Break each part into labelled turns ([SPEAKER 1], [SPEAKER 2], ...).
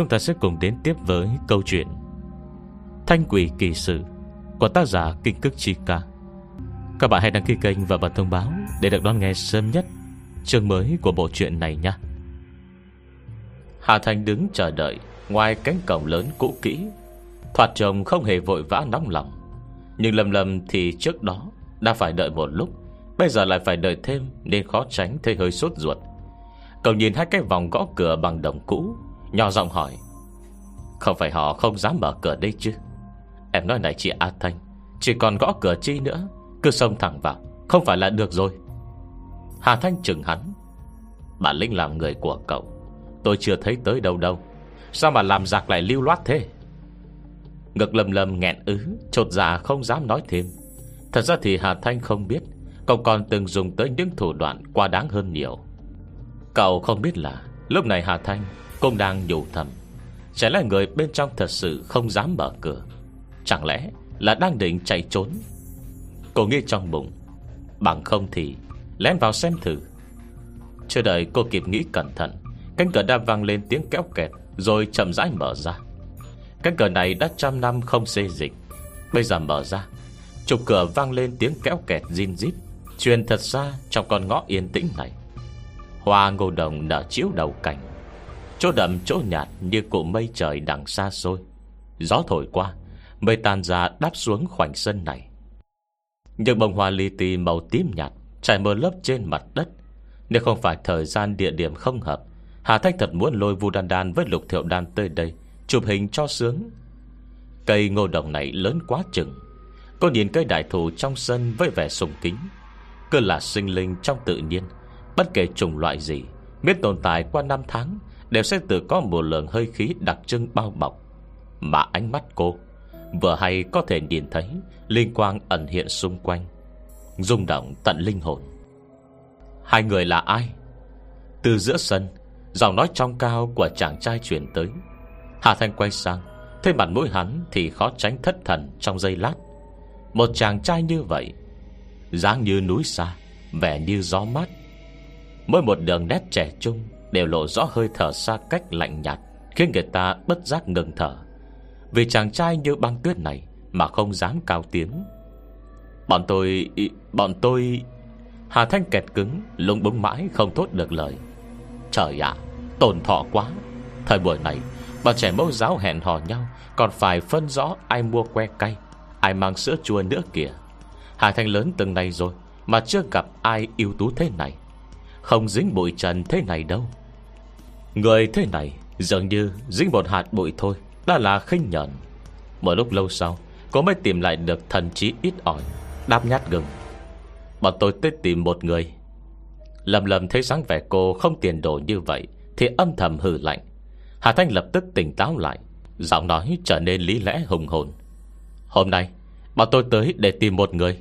[SPEAKER 1] chúng ta sẽ cùng đến tiếp với câu chuyện Thanh quỷ kỳ sự Của tác giả Kinh Cức Chi Ca. Các bạn hãy đăng ký kênh và bật thông báo Để được đón nghe sớm nhất Chương mới của bộ truyện này nhé Hà Thanh đứng chờ đợi Ngoài cánh cổng lớn cũ kỹ. Thoạt chồng không hề vội vã nóng lòng. Nhưng lầm lầm thì trước đó Đã phải đợi một lúc. Bây giờ lại phải đợi thêm Nên khó tránh thấy hơi sốt ruột. Cậu nhìn hai cái vòng gõ cửa bằng đồng cũ. Nhỏ giọng hỏi, Không phải họ không dám mở cửa đây chứ? Em nói này chị A Thanh, Chỉ còn gõ cửa chi nữa, Cứ xông thẳng vào, Không phải là được rồi. Hà Thanh chừng hắn Bản lĩnh làm người của cậu, Tôi chưa thấy tới đâu đâu, Sao mà làm giặc lại lưu loát thế? Ngực lầm lầm nghẹn ứ, Chột dạ không dám nói thêm. Thật ra thì Hà Thanh không biết, Cậu còn từng dùng tới những thủ đoạn Quá đáng hơn nhiều. Cậu không biết là Lúc này Hà Thanh cũng đang nhủ thầm. Sẽ là người bên trong thật sự không dám mở cửa. Chẳng lẽ là đang định chạy trốn? Cô nghĩ trong bụng. Bằng không thì Lén vào xem thử. Chưa đợi cô kịp nghĩ cẩn thận, Cánh cửa đã vang lên tiếng kéo kẹt Rồi chậm rãi mở ra. Cánh cửa này đã trăm năm không xê dịch. Bây giờ mở ra Trục cửa vang lên tiếng kéo kẹt zin zip Truyền thật ra trong con ngõ yên tĩnh này. Hoa ngô đồng nở chiếu đầu cảnh. Chỗ đậm, chỗ nhạt như cụ mây trời đằng xa xôi. Gió thổi qua, Mây tan ra đáp xuống khoảnh sân này. Những bông hoa li ti màu tím nhạt Trải mờ lớp trên mặt đất. Nếu không phải thời gian địa điểm không hợp, Hà Thanh thật muốn lôi Vu Đan Đan với Lục Thiệu Đan tới đây, Chụp hình cho sướng. Cây ngô đồng này lớn quá chừng. Cô nhìn cây đại thụ trong sân với vẻ sùng kính. Cứ là sinh linh trong tự nhiên, Bất kể chủng loại gì biết tồn tại qua năm tháng Đều sẽ tự có một lượng hơi khí đặc trưng bao bọc. Mà ánh mắt cô Vừa hay có thể nhìn thấy Linh quang ẩn hiện xung quanh. Rung động tận linh hồn. Hai người là ai? Từ giữa sân, Giọng nói trong cao của chàng trai chuyển tới. Hà Thanh quay sang, Thấy mặt mũi hắn thì khó tránh thất thần Trong giây lát. Một chàng trai như vậy, dáng như núi xa, Vẻ như gió mát. Mỗi một đường nét trẻ trung Đều lộ rõ hơi thở xa cách lạnh nhạt, Khiến người ta bất giác ngừng thở. Vì chàng trai như băng tuyết này Mà không dám cao tiếng. Bọn tôi... Bọn tôi... Hà Thanh kẹt cứng Lung búng mãi không thốt được lời. Trời ạ, Tổn thọ quá. Thời buổi này, Bọn trẻ mẫu giáo hẹn hò nhau, Còn phải phân rõ ai mua que cay, Ai mang sữa chua nữa kìa. Hà Thanh lớn từng này rồi Mà chưa gặp ai ưu tú thế này. Không dính bụi trần thế này đâu. Người thế này Dường như dính một hạt bụi thôi, Đã là khinh nhẫn Một lúc lâu sau, Cô mới tìm lại được thần trí ít ỏi, Đáp nhát gừng. Bọn tôi tới tìm một người. Lầm lầm thấy sáng vẻ cô không tiền đồ như vậy, Thì âm thầm hừ lạnh. Hà Thanh lập tức tỉnh táo lại, Giọng nói trở nên lý lẽ hùng hồn. Hôm nay, Bọn tôi tới để tìm một người.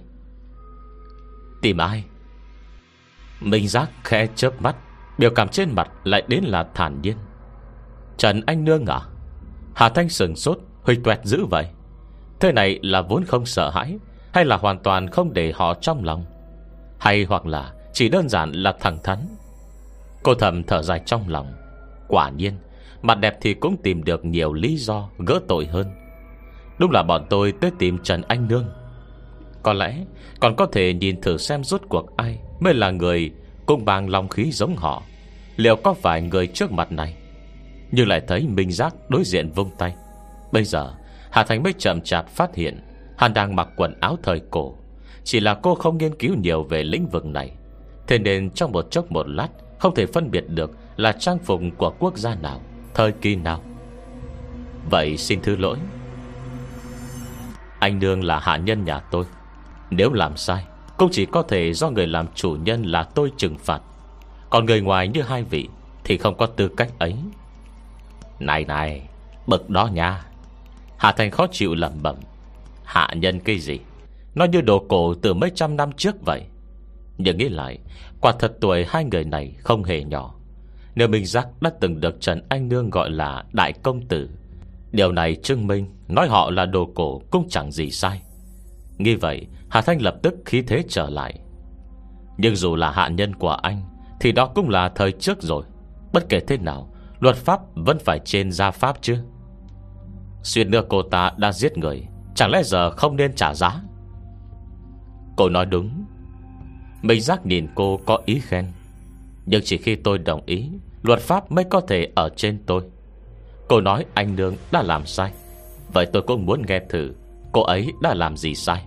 [SPEAKER 1] Tìm ai? Minh giác khe chớp mắt. Biểu cảm trên mặt lại đến là thản nhiên. Trần Anh Nương à Hà Thanh sừng sốt, hơi tuẹt dữ vậy. Thế này là vốn không sợ hãi, Hay là hoàn toàn không để họ trong lòng? Hay hoặc là Chỉ đơn giản là thẳng thắn? Cô thầm thở dài trong lòng. Quả nhiên, Mặt đẹp thì cũng tìm được nhiều lý do Gỡ tội hơn. Đúng là bọn tôi tới tìm Trần Anh Nương. Có lẽ còn có thể nhìn thử xem rốt cuộc ai Mới là người Cùng bằng lòng khí giống họ. Liệu có phải người trước mặt này? Nhưng lại thấy Minh Giác đối diện vung tay. Bây giờ, Hà Thành mới chậm chạp phát hiện Hắn đang mặc quần áo thời cổ. Chỉ là cô không nghiên cứu nhiều về lĩnh vực này. Thế nên trong một chốc một lát, Không thể phân biệt được Là trang phục của quốc gia nào, Thời kỳ nào. Vậy xin thứ lỗi. Anh Nương là hạ nhân nhà tôi. Nếu làm sai, Cũng chỉ có thể do người làm chủ nhân là tôi trừng phạt. Còn người ngoài như hai vị Thì không có tư cách ấy. Này này, Bực đó nha. Hạ Thành khó chịu lầm bẩm. Hạ nhân cái gì? Nó như đồ cổ từ mấy trăm năm trước vậy. Nhưng nghĩ lại, Quả thật tuổi hai người này không hề nhỏ. Nếu Minh Giác đã từng được Trần Anh Nương gọi là Đại Công Tử, Điều này chứng minh Nói họ là đồ cổ cũng chẳng gì sai. Nghĩ vậy, Hà Thanh lập tức khí thế trở lại. Nhưng dù là hạ nhân của anh thì đó cũng là thời trước rồi. Bất kể thế nào, Luật pháp vẫn phải trên gia pháp chứ. Xuyên nữa cô ta đã giết người, Chẳng lẽ giờ không nên trả giá? Cô nói đúng. Minh giác nhìn cô có ý khen. Nhưng chỉ khi tôi đồng ý, Luật pháp mới có thể ở trên tôi. Cô nói anh nương đã làm sai. Vậy tôi cũng muốn nghe thử, Cô ấy đã làm gì sai?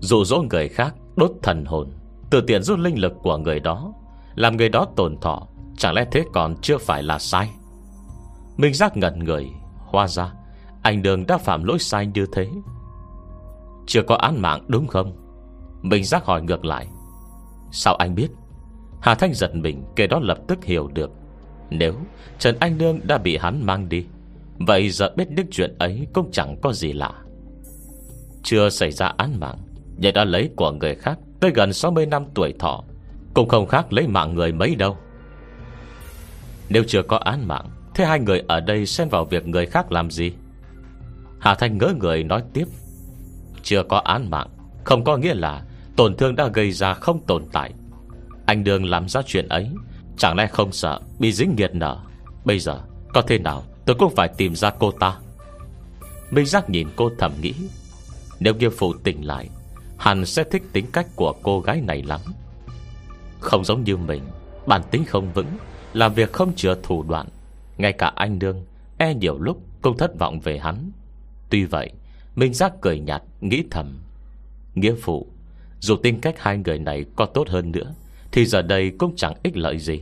[SPEAKER 1] Dụ dỗ người khác Đốt thần hồn. Từ tiện rút linh lực của người đó, Làm người đó tổn thọ, Chẳng lẽ thế còn chưa phải là sai? Minh giác ngẩn người Hoa ra Anh đường đã phạm lỗi sai như thế. Chưa có án mạng đúng không? Minh giác hỏi ngược lại. Sao anh biết? Hà Thanh giật mình kể đó lập tức hiểu được. Nếu Trần Anh Nương đã bị hắn mang đi, Vậy giờ biết những chuyện ấy Cũng chẳng có gì lạ. Chưa xảy ra án mạng Nhưng đã lấy của người khác Tới gần 60 năm tuổi thọ, Cũng không khác lấy mạng người mấy đâu. Nếu chưa có án mạng, Thế hai người ở đây xen vào việc người khác làm gì? Hà Thanh ngỡ người nói tiếp, Chưa có án mạng, Không có nghĩa là Tổn thương đã gây ra không tồn tại. Anh Đường làm ra chuyện ấy, Chẳng lẽ không sợ bị dính nghiệt nở? Bây giờ, có thế nào tôi cũng phải tìm ra cô ta. Minh giác nhìn cô thầm nghĩ, Nếu như phụ tỉnh lại Hắn sẽ thích tính cách của cô gái này lắm. Không giống như mình, Bản tính không vững Làm việc không chừa thủ đoạn. Ngay cả anh đương E nhiều lúc cũng thất vọng về hắn. Tuy vậy Minh giác cười nhạt, nghĩ thầm. Nghĩa phụ, Dù tính cách hai người này có tốt hơn nữa, Thì giờ đây cũng chẳng ích lợi gì.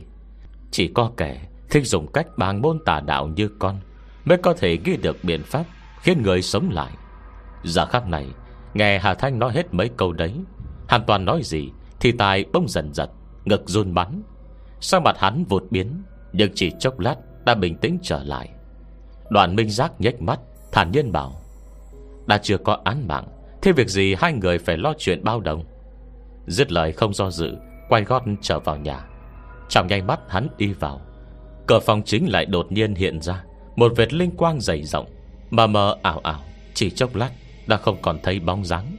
[SPEAKER 1] Chỉ có kẻ Thích dùng cách bàng môn tà đạo như con Mới có thể ghi được biện pháp Khiến người sống lại. Giờ khắc này Nghe Hà Thanh nói hết mấy câu đấy Hoàn toàn nói gì Thì tài bông dần giật, Ngực run bắn. Sao mặt hắn vụt biến, Nhưng chỉ chốc lát đã bình tĩnh trở lại. Đoàn minh giác nhếch mắt, Thản nhiên bảo, Đã chưa có án mạng, Thế việc gì hai người phải lo chuyện bao đồng? Dứt lời không do dự, Quay gót trở vào nhà. Trong nhanh mắt hắn đi vào, Cửa phòng chính lại đột nhiên hiện ra, Một vệt linh quang dày rộng, Mờ mờ ảo ảo, Chỉ chốc lát đã không còn thấy bóng dáng.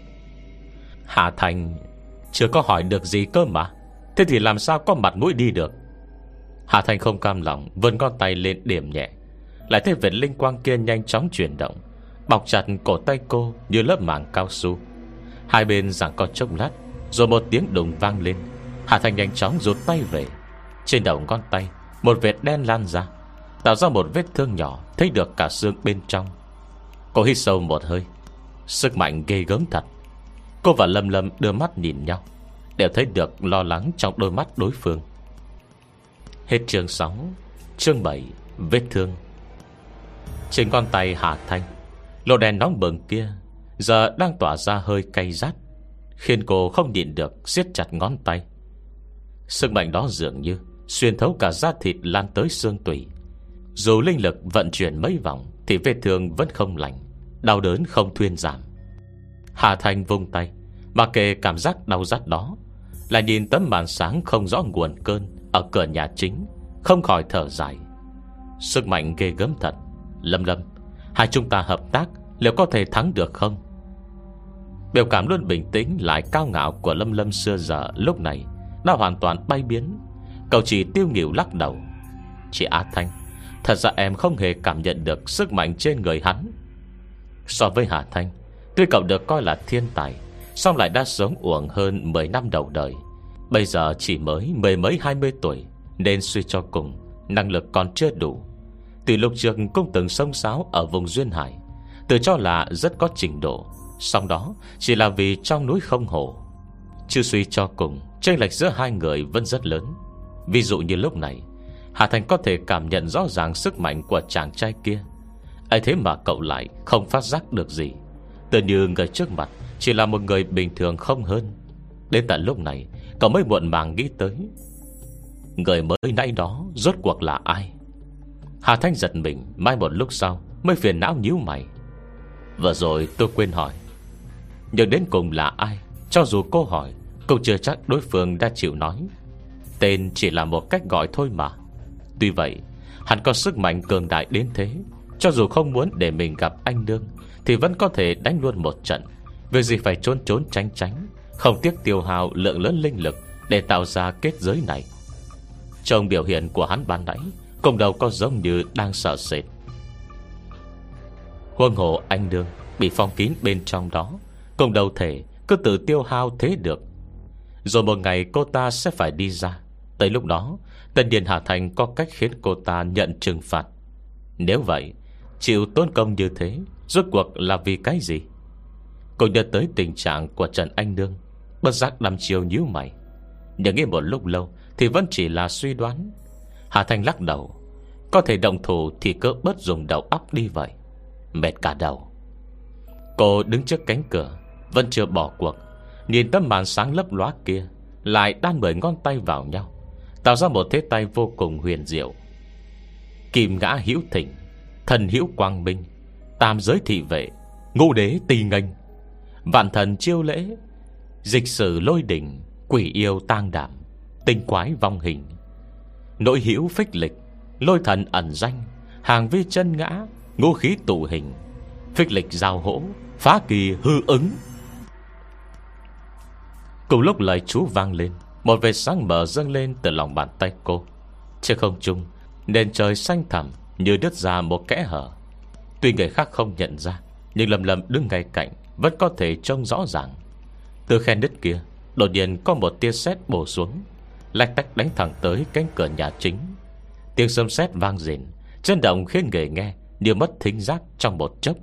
[SPEAKER 1] Hạ Thành, Chưa có hỏi được gì cơ mà. Thế thì làm sao có mặt mũi đi được? Hạ Thành không cam lòng, Vươn con tay lên điểm nhẹ. Lại thấy vệt linh quang kia nhanh chóng chuyển động, Bọc chặt cổ tay cô Như lớp màng cao su. Hai bên giảng con chốc lát, Rồi một tiếng đùng vang lên. Hạ Thành nhanh chóng rút tay về. Trên đầu con tay, Một vệt đen lan ra, Tạo ra một vết thương nhỏ, Thấy được cả xương bên trong. Cô hít sâu một hơi Sức mạnh ghê gớm thật. Cô và Lâm Lâm đưa mắt nhìn nhau, Đều thấy được lo lắng trong đôi mắt đối phương. Hết chương 6 Chương 7 Vết thương. Trên con tay Hà Thanh, Lô đèn nóng bừng kia, Giờ đang tỏa ra hơi cay rát, Khiến cô không nhịn được siết chặt ngón tay. Sức mạnh đó dường như Xuyên thấu cả da thịt lan tới xương tủy. Dù linh lực vận chuyển mấy vòng, Thì vết thương vẫn không lành. Đau đớn không thuyên giảm. Hà Thanh vung tay, Mà kề cảm giác đau rát đó Là nhìn tấm màn sáng không rõ nguồn cơn ở cửa nhà chính, Không khỏi thở dài. Sức mạnh ghê gớm thật. Lâm lâm, Hai chúng ta hợp tác Liệu có thể thắng được không? Biểu cảm luôn bình tĩnh lại cao ngạo Của lâm lâm xưa giờ lúc này Đã hoàn toàn bay biến. Cậu chỉ tiêu nghỉu lắc đầu. Chị Á Thanh, Thật ra em không hề cảm nhận được Sức mạnh trên người hắn. So với Hà Thanh, Tuy cậu được coi là thiên tài Xong lại đã sống uổng hơn 10 năm đầu đời. Bây giờ chỉ mới mười mấy hai mươi tuổi, Nên suy cho cùng, Năng lực còn chưa đủ. Từ lúc trường cũng từng sông sáo ở vùng Duyên Hải, Tự cho là rất có trình độ Xong đó chỉ là vì trong núi không hổ Chứ suy cho cùng, chênh lệch giữa hai người vẫn rất lớn. Ví dụ như lúc này, Hà Thành có thể cảm nhận rõ ràng sức mạnh của chàng trai kia ấy thế mà cậu lại không phát giác được gì? Tự như người trước mặt Chỉ là một người bình thường không hơn. Đến tận lúc này, Cậu mới muộn màng nghĩ tới. Người mới nãy đó Rốt cuộc là ai? Hà Thanh giật mình, Mai một lúc sau Mới phiền não nhíu mày. Vừa rồi tôi quên hỏi, Nhưng đến cùng là ai? Cho dù cô hỏi, Cũng chưa chắc đối phương đã chịu nói. Tên chỉ là một cách gọi thôi mà. Tuy vậy, Hắn có sức mạnh cường đại đến thế cho dù không muốn để mình gặp anh đương, Thì vẫn có thể đánh luôn một trận. Việc gì phải trốn trốn tránh tránh, không tiếc tiêu hào lượng lớn linh lực Để tạo ra kết giới này. Trong biểu hiện của hắn ban nãy, Cùng đầu có giống như đang sợ sệt. Huân hộ anh đương Bị phong kín bên trong đó, Cùng đầu thể cứ tự tiêu hao thế được. Rồi một ngày cô ta sẽ phải đi ra. Tới lúc đó, Tân Điền Hà Thành có cách khiến cô ta nhận trừng phạt. Nếu vậy Chịu tốn công như thế, Rốt cuộc là vì cái gì? Cô nhớ tới tình trạng của Trần Anh Nương, Bất giác làm chiều nhíu mày. Nhưng nghĩ một lúc lâu Thì vẫn chỉ là suy đoán. Hà Thanh lắc đầu, Có thể động thủ thì cỡ bớt dùng đầu óc đi vậy. Mệt cả đầu. Cô đứng trước cánh cửa, Vẫn chưa bỏ cuộc. Nhìn tấm màn sáng lấp lóa kia, Lại đan bởi ngón tay vào nhau, Tạo ra một thế tay vô cùng huyền diệu. Kim ngã hữu thỉnh Thần hữu quang minh, Tam giới thị vệ, ngô đế tì ngành Vạn thần chiêu lễ, Dịch sử lôi đỉnh, Quỷ yêu tang đảm Tinh quái vong hình, Nội hữu phích lịch, Lôi thần ẩn danh, Hàng vi chân ngã, Ngô khí tụ hình, Phích lịch giao hỗ Phá kỳ hư ứng. Cùng lúc lời chú vang lên, Một vệt sáng mở dâng lên từ lòng bàn tay cô. Trên không trung Nền trời xanh thẳm như đứt ra một kẽ hở. Tuy người khác không nhận ra, Nhưng lầm lầm đứng ngay cạnh, Vẫn có thể trông rõ ràng. Từ khe nứt kia, Đột nhiên có một tia sét bổ xuống, Lách tách đánh thẳng tới cánh cửa nhà chính. Tiếng sấm sét vang rền Chân động khiến người nghe Như mất thính giác trong một chốc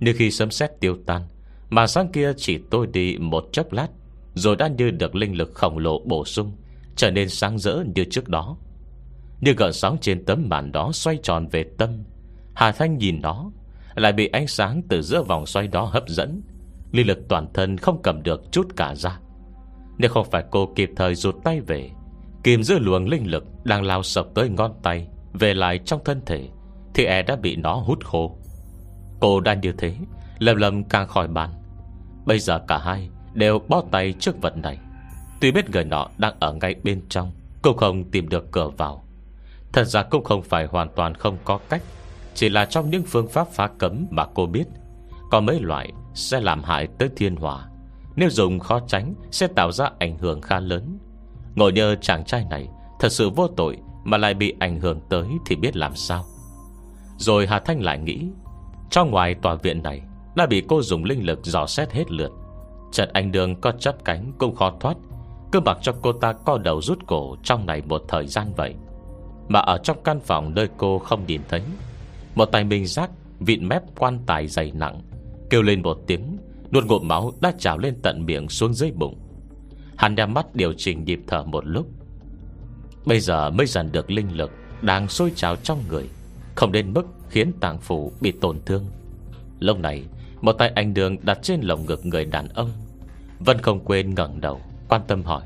[SPEAKER 1] Nhưng khi sấm sét tiêu tan Mà sáng kia chỉ tôi đi một chốc lát, Rồi đã như được linh lực khổng lồ bổ sung, Trở nên sáng rỡ như trước đó. Như gợn sóng trên tấm màn đó Xoay tròn về tâm, Hà Thanh nhìn nó, Lại bị ánh sáng từ giữa vòng xoay đó hấp dẫn. Linh lực toàn thân không cầm được chút cả ra Nếu không phải cô kịp thời rụt tay về, Kìm giữ luồng linh lực Đang lao sập tới ngón tay, Về lại trong thân thể, Thì e đã bị nó hút khô. Cô đang như thế, Lầm lầm càng khỏi bàn. Bây giờ cả hai đều bó tay trước vật này. Tuy biết người nọ đang ở ngay bên trong, cô không tìm được cửa vào. Thật ra cũng không phải hoàn toàn không có cách. Chỉ là trong những phương pháp phá cấm Mà cô biết, Có mấy loại sẽ làm hại tới thiên hòa Nếu dùng khó tránh, Sẽ tạo ra ảnh hưởng khá lớn. Ngồi nhờ chàng trai này, Thật sự vô tội Mà lại bị ảnh hưởng tới thì biết làm sao? Rồi Hà Thanh lại nghĩ, Trong ngoài tòa viện này Đã bị cô dùng linh lực dò xét hết lượt. Trần Anh Đường có chấp cánh cũng khó thoát, Cứ mặc cho cô ta co đầu rút cổ Trong này một thời gian vậy. Mà ở trong căn phòng nơi cô không nhìn thấy, Một tay mình rác, Vịn mép quan tài dày nặng, Kêu lên một tiếng, Nuốt ngụm máu đã trào lên tận miệng xuống dưới bụng. Hắn đem mắt điều chỉnh nhịp thở một lúc. Bây giờ mới dần được linh lực Đang sôi trào trong người, Không đến mức khiến tạng phủ bị tổn thương. Lúc này, Một tay anh đường đặt trên lồng ngực người đàn ông, Vẫn không quên ngẩng đầu, Quan tâm hỏi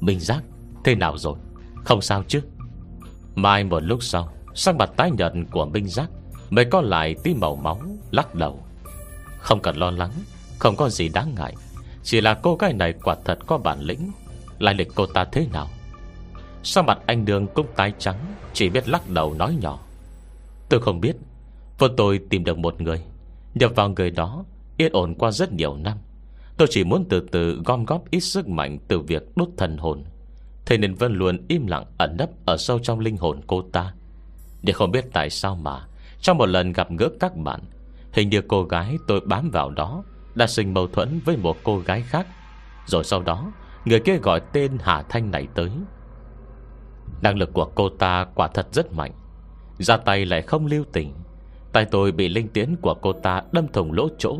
[SPEAKER 1] Minh giác thế nào rồi? Không sao chứ? Mai một lúc sau Sang mặt tái nhận của Minh giác Mới có lại tí màu máu, Lắc đầu. Không cần lo lắng, Không có gì đáng ngại, Chỉ là cô gái này quả thật có bản lĩnh. Lại lịch cô ta thế nào? Sao mặt anh Đường cũng tái trắng, Chỉ biết lắc đầu nói nhỏ. Tôi không biết Vô tôi tìm được một người, Nhập vào người đó, Yên ổn qua rất nhiều năm. Tôi chỉ muốn từ từ gom góp ít sức mạnh Từ việc đốt thần hồn. Thế nên Vân luôn im lặng ẩn nấp Ở sâu trong linh hồn cô ta. Để không biết tại sao mà, Trong một lần gặp gỡ các bạn, Hình như cô gái tôi bám vào đó Đã sinh mâu thuẫn với một cô gái khác. Rồi sau đó, Người kia gọi tên Hà Thanh này tới. Năng lực của cô ta quả thật rất mạnh. Ra tay lại không lưu tình. Tay tôi bị linh tiến của cô ta đâm thủng lỗ chỗ.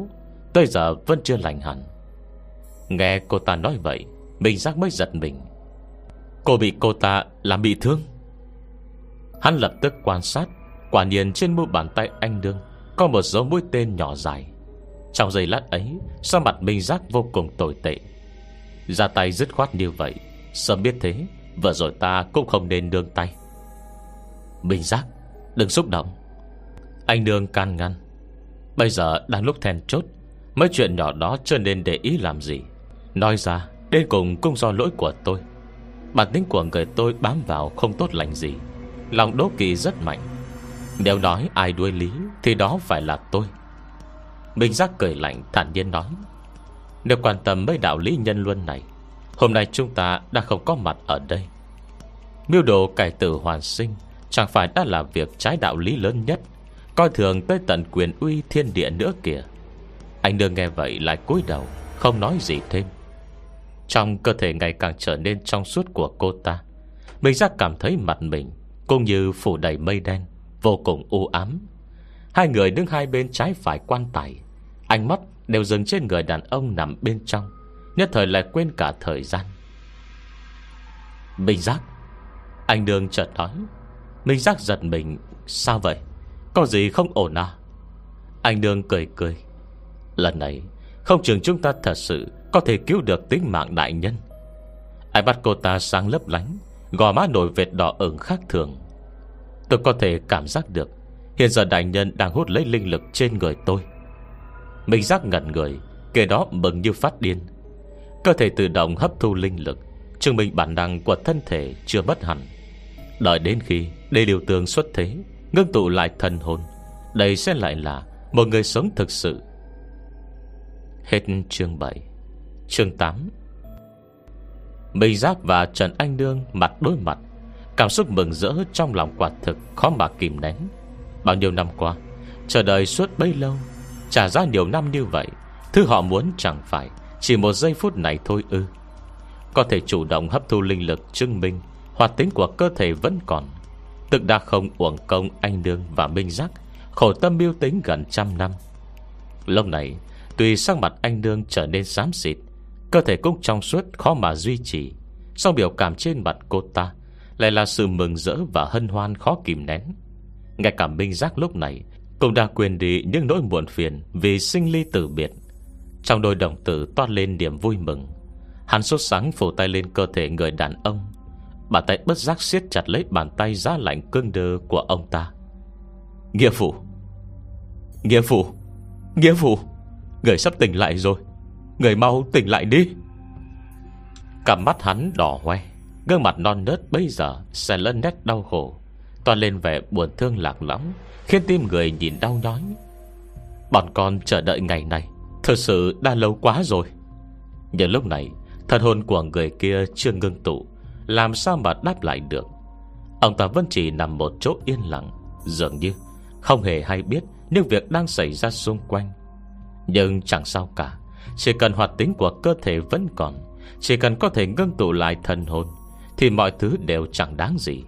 [SPEAKER 1] Tới giờ vẫn chưa lành hẳn. Nghe cô ta nói vậy, Mình giác mới giật mình. Cô bị cô ta làm bị thương. Hắn lập tức quan sát, Quả nhiên trên mu bàn tay anh đương Có một dấu mũi tên nhỏ dài. Trong giây lát ấy Sao mặt Minh Giác vô cùng tồi tệ. Ra tay dứt khoát như vậy, Sớm biết thế vợ rồi ta cũng không nên đương tay. Minh Giác, Đừng xúc động. Anh đương can ngăn. Bây giờ đang lúc then chốt, Mấy chuyện nhỏ đó chưa nên để ý làm gì. Nói ra, Đến cùng cũng do lỗi của tôi. Bản tính của người tôi bám vào không tốt lành gì. Lòng đố kỵ rất mạnh. Nếu nói ai đuôi lý, Thì đó phải là tôi. Minh Giác cười lạnh, thản nhiên nói, Nếu quan tâm mấy đạo lý nhân luân này, Hôm nay chúng ta đã không có mặt ở đây. Miêu đồ cải tử hoàn sinh Chẳng phải đã là việc trái đạo lý lớn nhất, Coi thường tới tận quyền uy thiên địa nữa kìa. Anh đương nghe vậy lại cúi đầu, Không nói gì thêm. Trong cơ thể ngày càng trở nên trong suốt của cô ta, Mình ra cảm thấy mặt mình Cũng như phủ đầy mây đen, Vô cùng u ám. Hai người đứng hai bên trái phải quan tài, Ánh mắt đều dừng trên người đàn ông nằm bên trong, Nhất thời lại quên cả thời gian. Minh Giác, Anh Đường chợt nói Minh Giác giật mình, Sao vậy? Có gì không ổn à? Anh Đường cười cười, Lần này Không chừng chúng ta thật sự có thể cứu được tính mạng đại nhân. Ai bắt cô ta sáng lấp lánh, Gò má nổi vệt đỏ ửng khác thường. Tôi có thể cảm giác được, Hiện giờ đại nhân đang hút lấy linh lực trên người tôi. Minh giác ngẩn người Kể đó mừng như phát điên. Cơ thể tự động hấp thu linh lực, Chứng minh bản năng của thân thể chưa bất hẳn. Đợi đến khi Đề điều tường xuất thế, Ngưng tụ lại thần hồn, Đây sẽ lại là một người sống thực sự. Hết chương 7 Chương 8 Minh Giác và Trần Anh Nương mặt đối mặt, Cảm xúc mừng rỡ trong lòng quả thực Khó mà kìm nén. Bao nhiêu năm qua, Chờ đợi suốt bấy lâu, Trả ra nhiều năm như vậy, Thứ họ muốn chẳng phải Chỉ một giây phút này thôi ư. Có thể chủ động hấp thu linh lực chứng minh Hoạt tính của cơ thể vẫn còn. Tức đã không uổng công anh đương và minh giác, Khổ tâm biêu tính gần trăm năm. Lúc này, Tuy sắc mặt anh đương trở nên xám xịt Cơ thể cũng trong suốt, khó mà duy trì. Song biểu cảm trên mặt cô ta, Lại là sự mừng rỡ và hân hoan khó kìm nén. Ngay cả minh giác lúc này Cũng đã quên đi những nỗi muộn phiền Vì sinh ly tử biệt. Trong đôi đồng tử toát lên niềm vui mừng, Hắn sốt sáng phủ tay lên cơ thể người đàn ông. Bàn tay bất giác siết chặt lấy bàn tay giá lạnh cương đơ của ông ta. Nghĩa phụ Nghĩa phụ Nghĩa phụ, Người sắp tỉnh lại rồi. Người mau tỉnh lại đi. Cả mắt hắn đỏ hoe, Gương mặt non nớt bây giờ Sẽ lên nét đau khổ Toàn lên vẻ buồn thương lạc lõng, Khiến tim người nhìn đau nhói. Bọn con chờ đợi ngày này, Thật sự đã lâu quá rồi. Nhưng lúc này, Thần hồn của người kia chưa ngưng tụ, Làm sao mà đáp lại được? Ông ta vẫn chỉ nằm một chỗ yên lặng, Dường như không hề hay biết Những việc đang xảy ra xung quanh. Nhưng chẳng sao cả chỉ cần hoạt tính của cơ thể vẫn còn, Chỉ cần có thể ngưng tụ lại thần hồn, Thì mọi thứ đều chẳng đáng gì.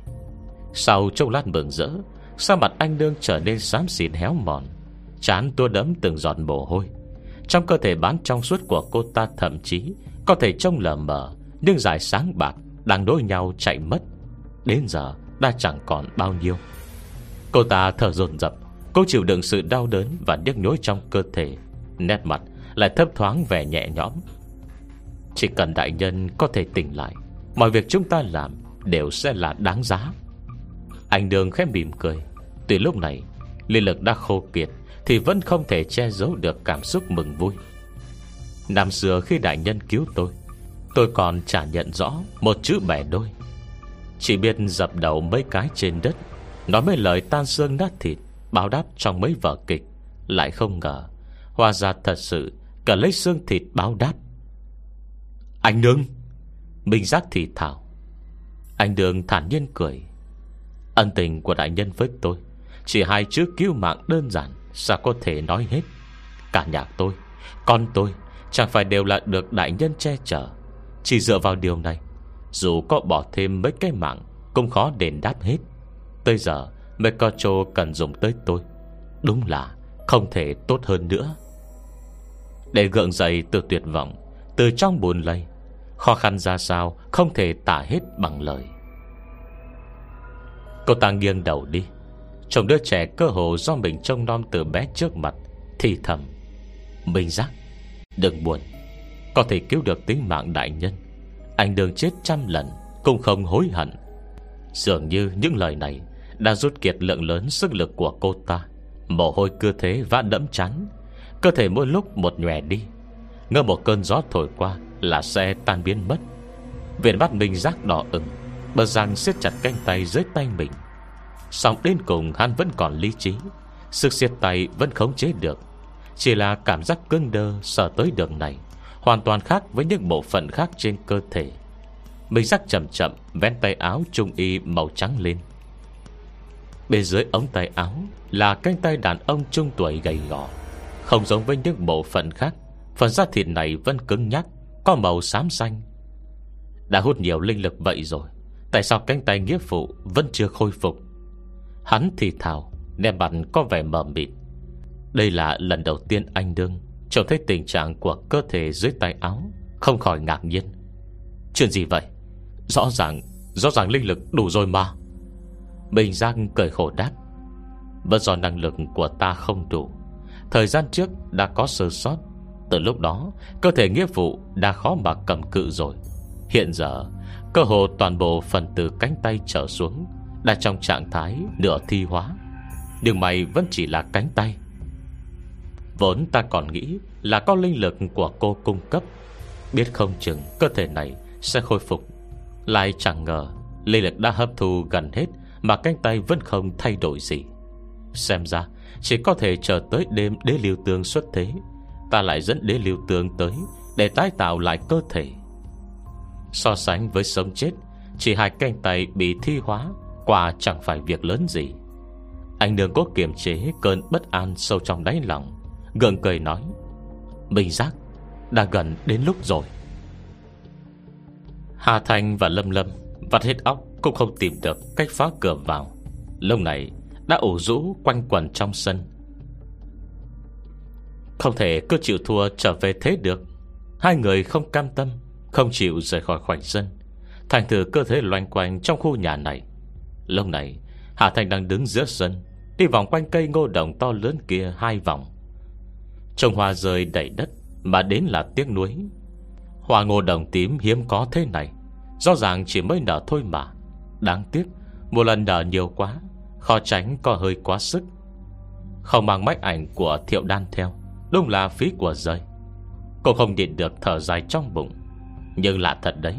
[SPEAKER 1] Sau chốc lát mừng rỡ Sao mặt anh đương trở nên xám xịn héo mòn, Chán tua đấm từng giọt mồ hôi. Trong cơ thể bán trong suốt của cô ta Thậm chí có thể trông lờ mờ, Nhưng dài sáng bạc Đang đối nhau chạy mất. Đến giờ đã chẳng còn bao nhiêu. Cô ta thở dồn dập, Cô chịu đựng sự đau đớn và nhức nhối trong cơ thể, Nét mặt lại thấp thoáng vẻ nhẹ nhõm. Chỉ cần đại nhân có thể tỉnh lại, Mọi việc chúng ta làm Đều sẽ là đáng giá. Anh Đường khẽ mỉm cười. Tuy lúc này, Liên lực đã khô kiệt Thì vẫn không thể che giấu được cảm xúc mừng vui. Năm xưa khi đại nhân cứu tôi Tôi còn chả nhận rõ Một chữ bẻ đôi. Chỉ biết dập đầu mấy cái trên đất, Nói mấy lời tan xương nát thịt, Báo đáp trong mấy vở kịch. Lại không ngờ Hoa ra thật sự cả lấy xương thịt báo đáp. Anh Nương, Minh giác thì thảo. Anh Đường thản nhiên cười. Ân tình của đại nhân với tôi, Chỉ hai chữ cứu mạng đơn giản, Sao có thể nói hết. Cả nhà tôi, Con tôi, Chẳng phải đều là được đại nhân che chở. Chỉ dựa vào điều này, Dù có bỏ thêm mấy cái mạng, Cũng khó đền đáp hết. Tới giờ, mấy Mekocho cần dùng tới tôi. Đúng là không thể tốt hơn nữa. Để gượng dậy từ tuyệt vọng, Từ trong buồn lây. Khó khăn ra sao Không thể tả hết bằng lời. Cô ta nghiêng đầu đi. Chồng đứa trẻ cơ hồ do mình trông non từ bé trước mặt, Thì thầm, Minh giác, Đừng buồn. Có thể cứu được tính mạng đại nhân. Anh đường chết trăm lần Cũng không hối hận. Dường như những lời này Đã rút kiệt lượng lớn sức lực của cô ta. Mồ hôi cơ thế vã đẫm chán Cơ thể mỗi lúc một nhòe đi. Ngơ một cơn gió thổi qua Là xe tan biến mất. Viện mắt mình rác đỏ ửng, Bờ răng siết chặt canh tay dưới tay mình. Xong đến cùng hắn vẫn còn lý trí, Sức siết tay vẫn khống chế được. Chỉ là cảm giác cưng đơ Sợ tới đường này, Hoàn toàn khác với những bộ phận khác trên cơ thể. Mình rác chậm chậm, Vén tay áo trung y màu trắng lên. Bên dưới ống tay áo Là cánh tay đàn ông trung tuổi gầy gò. Không giống với những bộ phận khác, Phần da thịt này vẫn cứng nhắc, Có màu xám xanh. Đã hút nhiều linh lực vậy rồi, Tại sao cánh tay nghĩa phụ Vẫn chưa khôi phục? Hắn thì thào Nè mặt có vẻ mờ mịt. Đây là lần đầu tiên anh đương, Trông thấy tình trạng của cơ thể dưới tay áo, Không khỏi ngạc nhiên. Chuyện gì vậy? Rõ ràng Rõ ràng linh lực đủ rồi mà. Bình Giang cười khổ đáp, Vẫn do năng lực của ta không đủ Thời gian trước đã có sơ sót. Từ lúc đó, Cơ thể nghĩa vụ đã khó mà cầm cự rồi. Hiện giờ, Cơ hồ toàn bộ phần từ cánh tay trở xuống Đã trong trạng thái nửa thi hóa. Nhưng mày vẫn chỉ là cánh tay. Vốn ta còn nghĩ Là có linh lực của cô cung cấp. Biết không chừng cơ thể này Sẽ khôi phục. Lại chẳng ngờ, Linh lực đã hấp thu gần hết Mà cánh tay vẫn không thay đổi gì. Xem ra chỉ có thể chờ tới đêm đế liêu tương xuất thế. Ta lại dẫn đế liêu tương tới Để tái tạo lại cơ thể. So sánh với sống chết, Chỉ hai cánh tay bị thi hóa, Quả chẳng phải việc lớn gì. Anh đường có kiềm chế cơn bất an sâu trong đáy lòng, Gượng cười nói. Bình giác, Đã gần đến lúc rồi. Hà Thành và Lâm Lâm Vặt hết óc cũng không tìm được Cách phá cửa vào. Lúc này đã ủ rũ quanh quẩn trong sân. Không thể cứ chịu thua trở về thế được. Hai người không cam tâm, Không chịu rời khỏi khoảnh sân. Thành thử cơ thể loanh quanh trong khu nhà này. Lúc này, Hà Thành đang đứng giữa sân, Đi vòng quanh cây ngô đồng to lớn kia hai vòng. Trồng hoa rơi đầy đất, Mà đến là tiếc nuối. Hoa ngô đồng tím hiếm có thế này, Rõ ràng chỉ mới nở thôi mà. Đáng tiếc Một lần nở nhiều quá Khó tránh có hơi quá sức Không mang máy ảnh của thiệu đan theo, Đúng là phí của rơi Cô không nhịn được thở dài trong bụng Nhưng lạ thật đấy,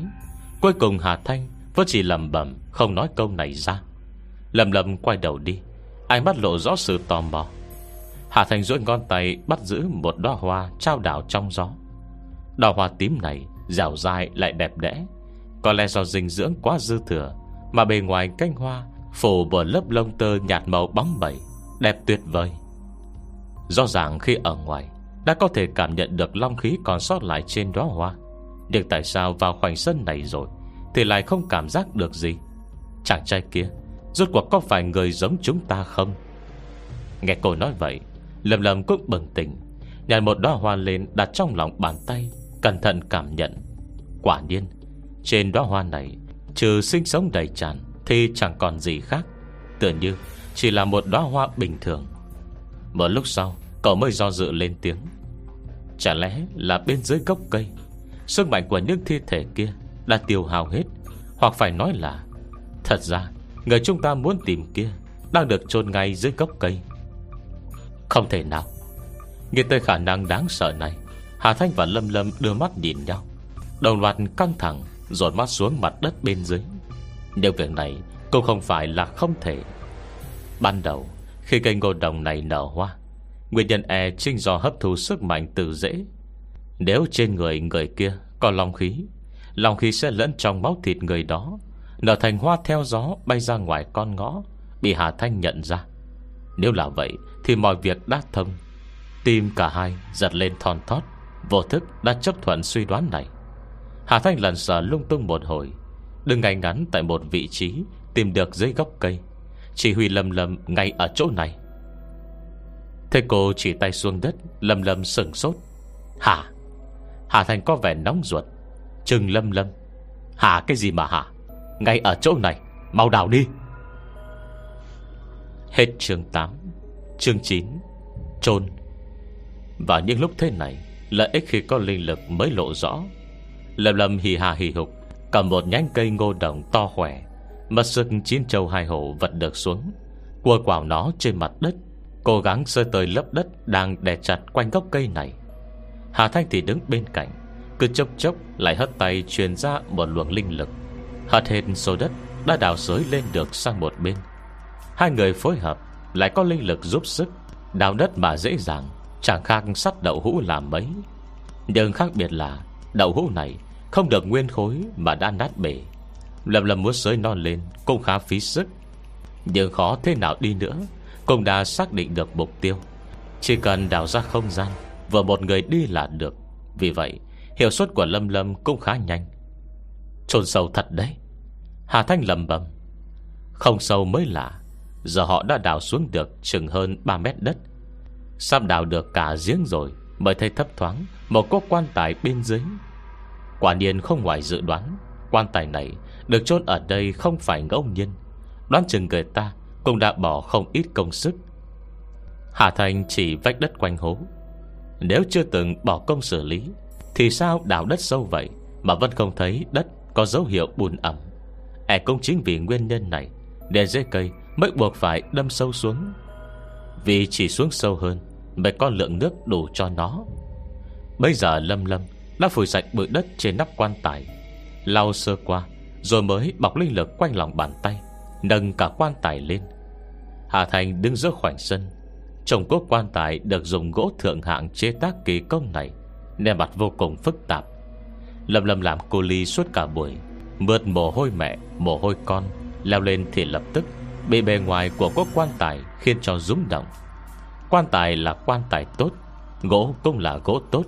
[SPEAKER 1] Cuối cùng Hà Thanh Vẫn chỉ lầm bẩm không nói câu này ra Lầm lầm quay đầu đi, Ánh mắt lộ rõ sự tò mò Hà Thành duỗi ngón tay bắt giữ một đóa hoa trao đảo trong gió. Đóa hoa tím này dẻo dai lại đẹp đẽ. Có lẽ do dinh dưỡng quá dư thừa mà bề ngoài cánh hoa phủ bởi lớp lông tơ nhạt màu bóng bẩy, đẹp tuyệt vời. Rõ ràng khi ở ngoài đã có thể cảm nhận được long khí còn sót lại trên đóa hoa. Nhưng tại sao vào khoảnh sân này rồi thì lại không cảm giác được gì? Chàng trai kia rốt cuộc có phải người giống chúng ta không? Nghe cô nói vậy lầm lầm cũng bừng tỉnh Nhặt một đóa hoa lên đặt trong lòng bàn tay Cẩn thận cảm nhận Quả nhiên Trên đóa hoa này Trừ sinh sống đầy tràn thì chẳng còn gì khác. Tựa như chỉ là một đóa hoa bình thường. Một lúc sau, Cậu mới do dự lên tiếng. Chả lẽ là bên dưới gốc cây, Sức mạnh của những thi thể kia Đã tiêu hao hết? Hoặc phải nói là, Thật ra, Người chúng ta muốn tìm kia Đang được chôn ngay dưới gốc cây. Không thể nào. Nghe tới khả năng đáng sợ này, Hà Thanh và Lâm Lâm đưa mắt nhìn nhau, Đồng loạt căng thẳng Rồi mắt xuống mặt đất bên dưới. Nhưng việc này cũng không phải là không thể. Ban đầu, Khi cây ngô đồng này nở hoa, Nguyên nhân e chính do hấp thu sức mạnh từ dễ Nếu trên người người kia Có long khí Long khí sẽ lẫn trong máu thịt người đó, Nở thành hoa theo gió bay ra ngoài con ngõ, Bị Hà Thanh nhận ra. Nếu là vậy thì mọi việc đã thông. Tim cả hai giật lên thon thót, Vô thức đã chấp thuận suy đoán này. Hà Thanh lần sợ lung tung một hồi Đừng ngay ngắn tại một vị trí, Tìm được dưới gốc cây. Chỉ huy lầm lầm ngay ở chỗ này. Thế cô chỉ tay xuống đất Lâm lâm sừng sốt. Hả? Hà thành có vẻ nóng ruột. Trừng lâm lâm Hả cái gì mà hả? Ngay ở chỗ này, Mau đào đi. Hết chương 8 Chương 9 Trôn Và những lúc thế này, Lợi ích khi có linh lực mới lộ rõ. Lâm lâm hì hà hì hục. Cầm một nhánh cây ngô đồng to khỏe Mật sức chín châu hai hổ vật được xuống. Cua quào nó trên mặt đất, Cố gắng sơ tới lớp đất Đang đè chặt quanh gốc cây này. Hà Thanh thì đứng bên cạnh, Cứ chốc chốc lại hất tay Truyền ra một luồng linh lực. Hất hết số đất, đã đào sới lên được sang một bên. Hai người phối hợp, lại có linh lực giúp sức, Đào đất mà dễ dàng, Chẳng khác sắt đậu hũ làm mấy. Nhưng khác biệt là, Đậu hũ này không được nguyên khối mà đã nát bể. Lâm lâm muốn sới non lên Cũng khá phí sức. Nhưng khó thế nào đi nữa, Cũng đã xác định được mục tiêu. Chỉ cần đào ra không gian, Vừa một người đi là được. Vì vậy, hiệu suất của Lâm Lâm cũng khá nhanh. Chôn sâu thật đấy. Hà Thanh lầm bầm Không sâu mới lạ, Giờ họ đã đào xuống được chừng hơn 3 mét đất. Sắp đào được cả giếng rồi, Mới thấy thấp thoáng Một cốc quan tài bên dưới. Quả nhiên không ngoài dự đoán, Quan tài này được chôn ở đây không phải ngẫu nhiên. Đoán chừng người ta Cũng đã bỏ không ít công sức. Hà Thành chỉ vách đất quanh hố. Nếu chưa từng bỏ công xử lý, Thì sao đào đất sâu vậy Mà vẫn không thấy đất có dấu hiệu bùn ẩm? E cũng chính vì nguyên nhân này Để dây cây mới buộc phải đâm sâu xuống. Vì chỉ xuống sâu hơn Mới có lượng nước đủ cho nó. Bây giờ lâm lâm đã phủi sạch bụi đất trên nắp quan tài. Lau sơ qua Rồi mới bọc linh lực quanh lòng bàn tay Nâng cả quan tài lên. Hà Thành đứng giữa khoảng sân. Trồng cốt quan tài được dùng gỗ thượng hạng chế tác kỳ công này Nè mặt vô cùng phức tạp. Lâm lâm làm cô ly suốt cả buổi Mượt mồ hôi mẹ, mồ hôi con Leo lên thì lập tức Bị bề ngoài của cốt quan tài Khiến cho rúng động. Quan tài là quan tài tốt Gỗ cũng là gỗ tốt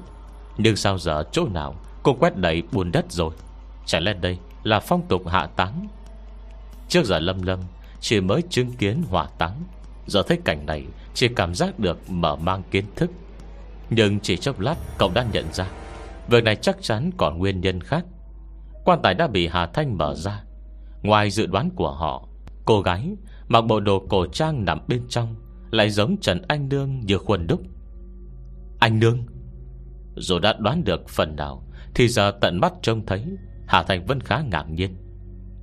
[SPEAKER 1] nhưng sao giờ chỗ nào cô quét đầy bùn đất rồi? Chẳng lẽ đây là phong tục hạ táng? Trước giờ lâm lâm, Chỉ mới chứng kiến hỏa táng. Giờ thấy cảnh này, Chỉ cảm giác được mở mang kiến thức. Nhưng chỉ chốc lát, cậu đã nhận ra, Việc này chắc chắn còn nguyên nhân khác. Quan tài đã bị Hà Thanh mở ra. Ngoài dự đoán của họ, Cô gái mặc bộ đồ cổ trang nằm bên trong, Lại giống Trần Anh Nương như khuôn đúc. Anh Nương? Dù đã đoán được phần nào, Thì giờ tận mắt trông thấy, Hà Thanh vẫn khá ngạc nhiên.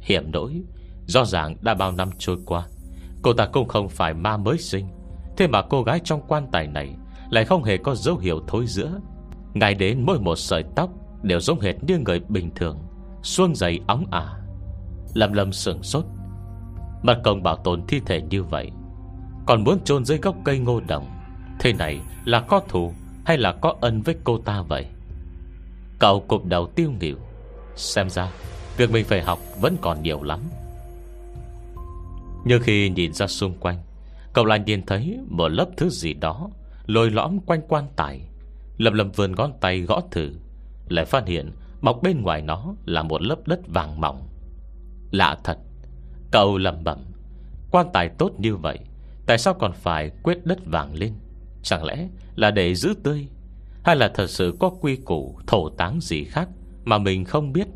[SPEAKER 1] Hiểm nỗi, rõ ràng đã bao năm trôi qua, Cô ta cũng không phải ma mới sinh. Thế mà cô gái trong quan tài này Lại không hề có dấu hiệu thối giữa. Ngay đến mỗi một sợi tóc Đều giống hệt như người bình thường, Xuông dày óng ả. Lâm lâm sửng sốt. Mặt công bảo tồn thi thể như vậy, Còn muốn chôn dưới gốc cây ngô đồng, Thế này là có thù. Hay là có ân với cô ta vậy? Cậu cục đầu tiêu nghỉu. Xem ra, Việc mình phải học vẫn còn nhiều lắm. Nhưng khi nhìn ra xung quanh, Cậu lại nhìn thấy Một lớp thứ gì đó lồi lõm quanh quan tài. Lầm lầm vườn ngón tay gõ thử, Lại phát hiện Bọc bên ngoài nó là một lớp đất vàng mỏng. Lạ thật, Cậu lầm bẩm, Quan tài tốt như vậy, Tại sao còn phải quét đất vàng lên? Chẳng lẽ là để giữ tươi? Hay là thật sự có quy củ, Thổ táng gì khác Mà mình không biết?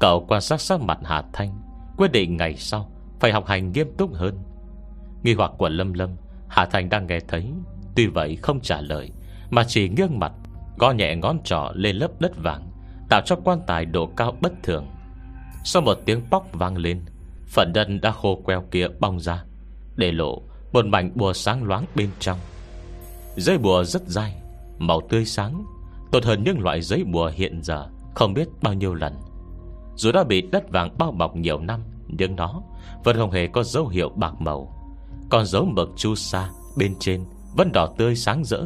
[SPEAKER 1] Cậu quan sát sắc mặt Hà Thanh, Quyết định ngày sau Phải học hành nghiêm túc hơn. Nghi hoặc của Lâm Lâm, Hà Thanh đang nghe thấy, Tuy vậy không trả lời, Mà chỉ nghiêng mặt, Gõ nhẹ ngón trỏ lên lớp đất vàng, Tạo cho quan tài độ cao bất thường. Sau một tiếng bóc vang lên, Phần đất đã khô queo kia bong ra, Để lộ một mảnh bùa sáng loáng bên trong. Dây bùa rất dai, Màu tươi sáng. Tốt hơn những loại giấy bùa hiện giờ, Không biết bao nhiêu lần. Dù đã bị đất vàng bao bọc nhiều năm, Nhưng nó vẫn không hề có dấu hiệu bạc màu. Còn dấu mực chu sa Bên trên vẫn đỏ tươi sáng rỡ.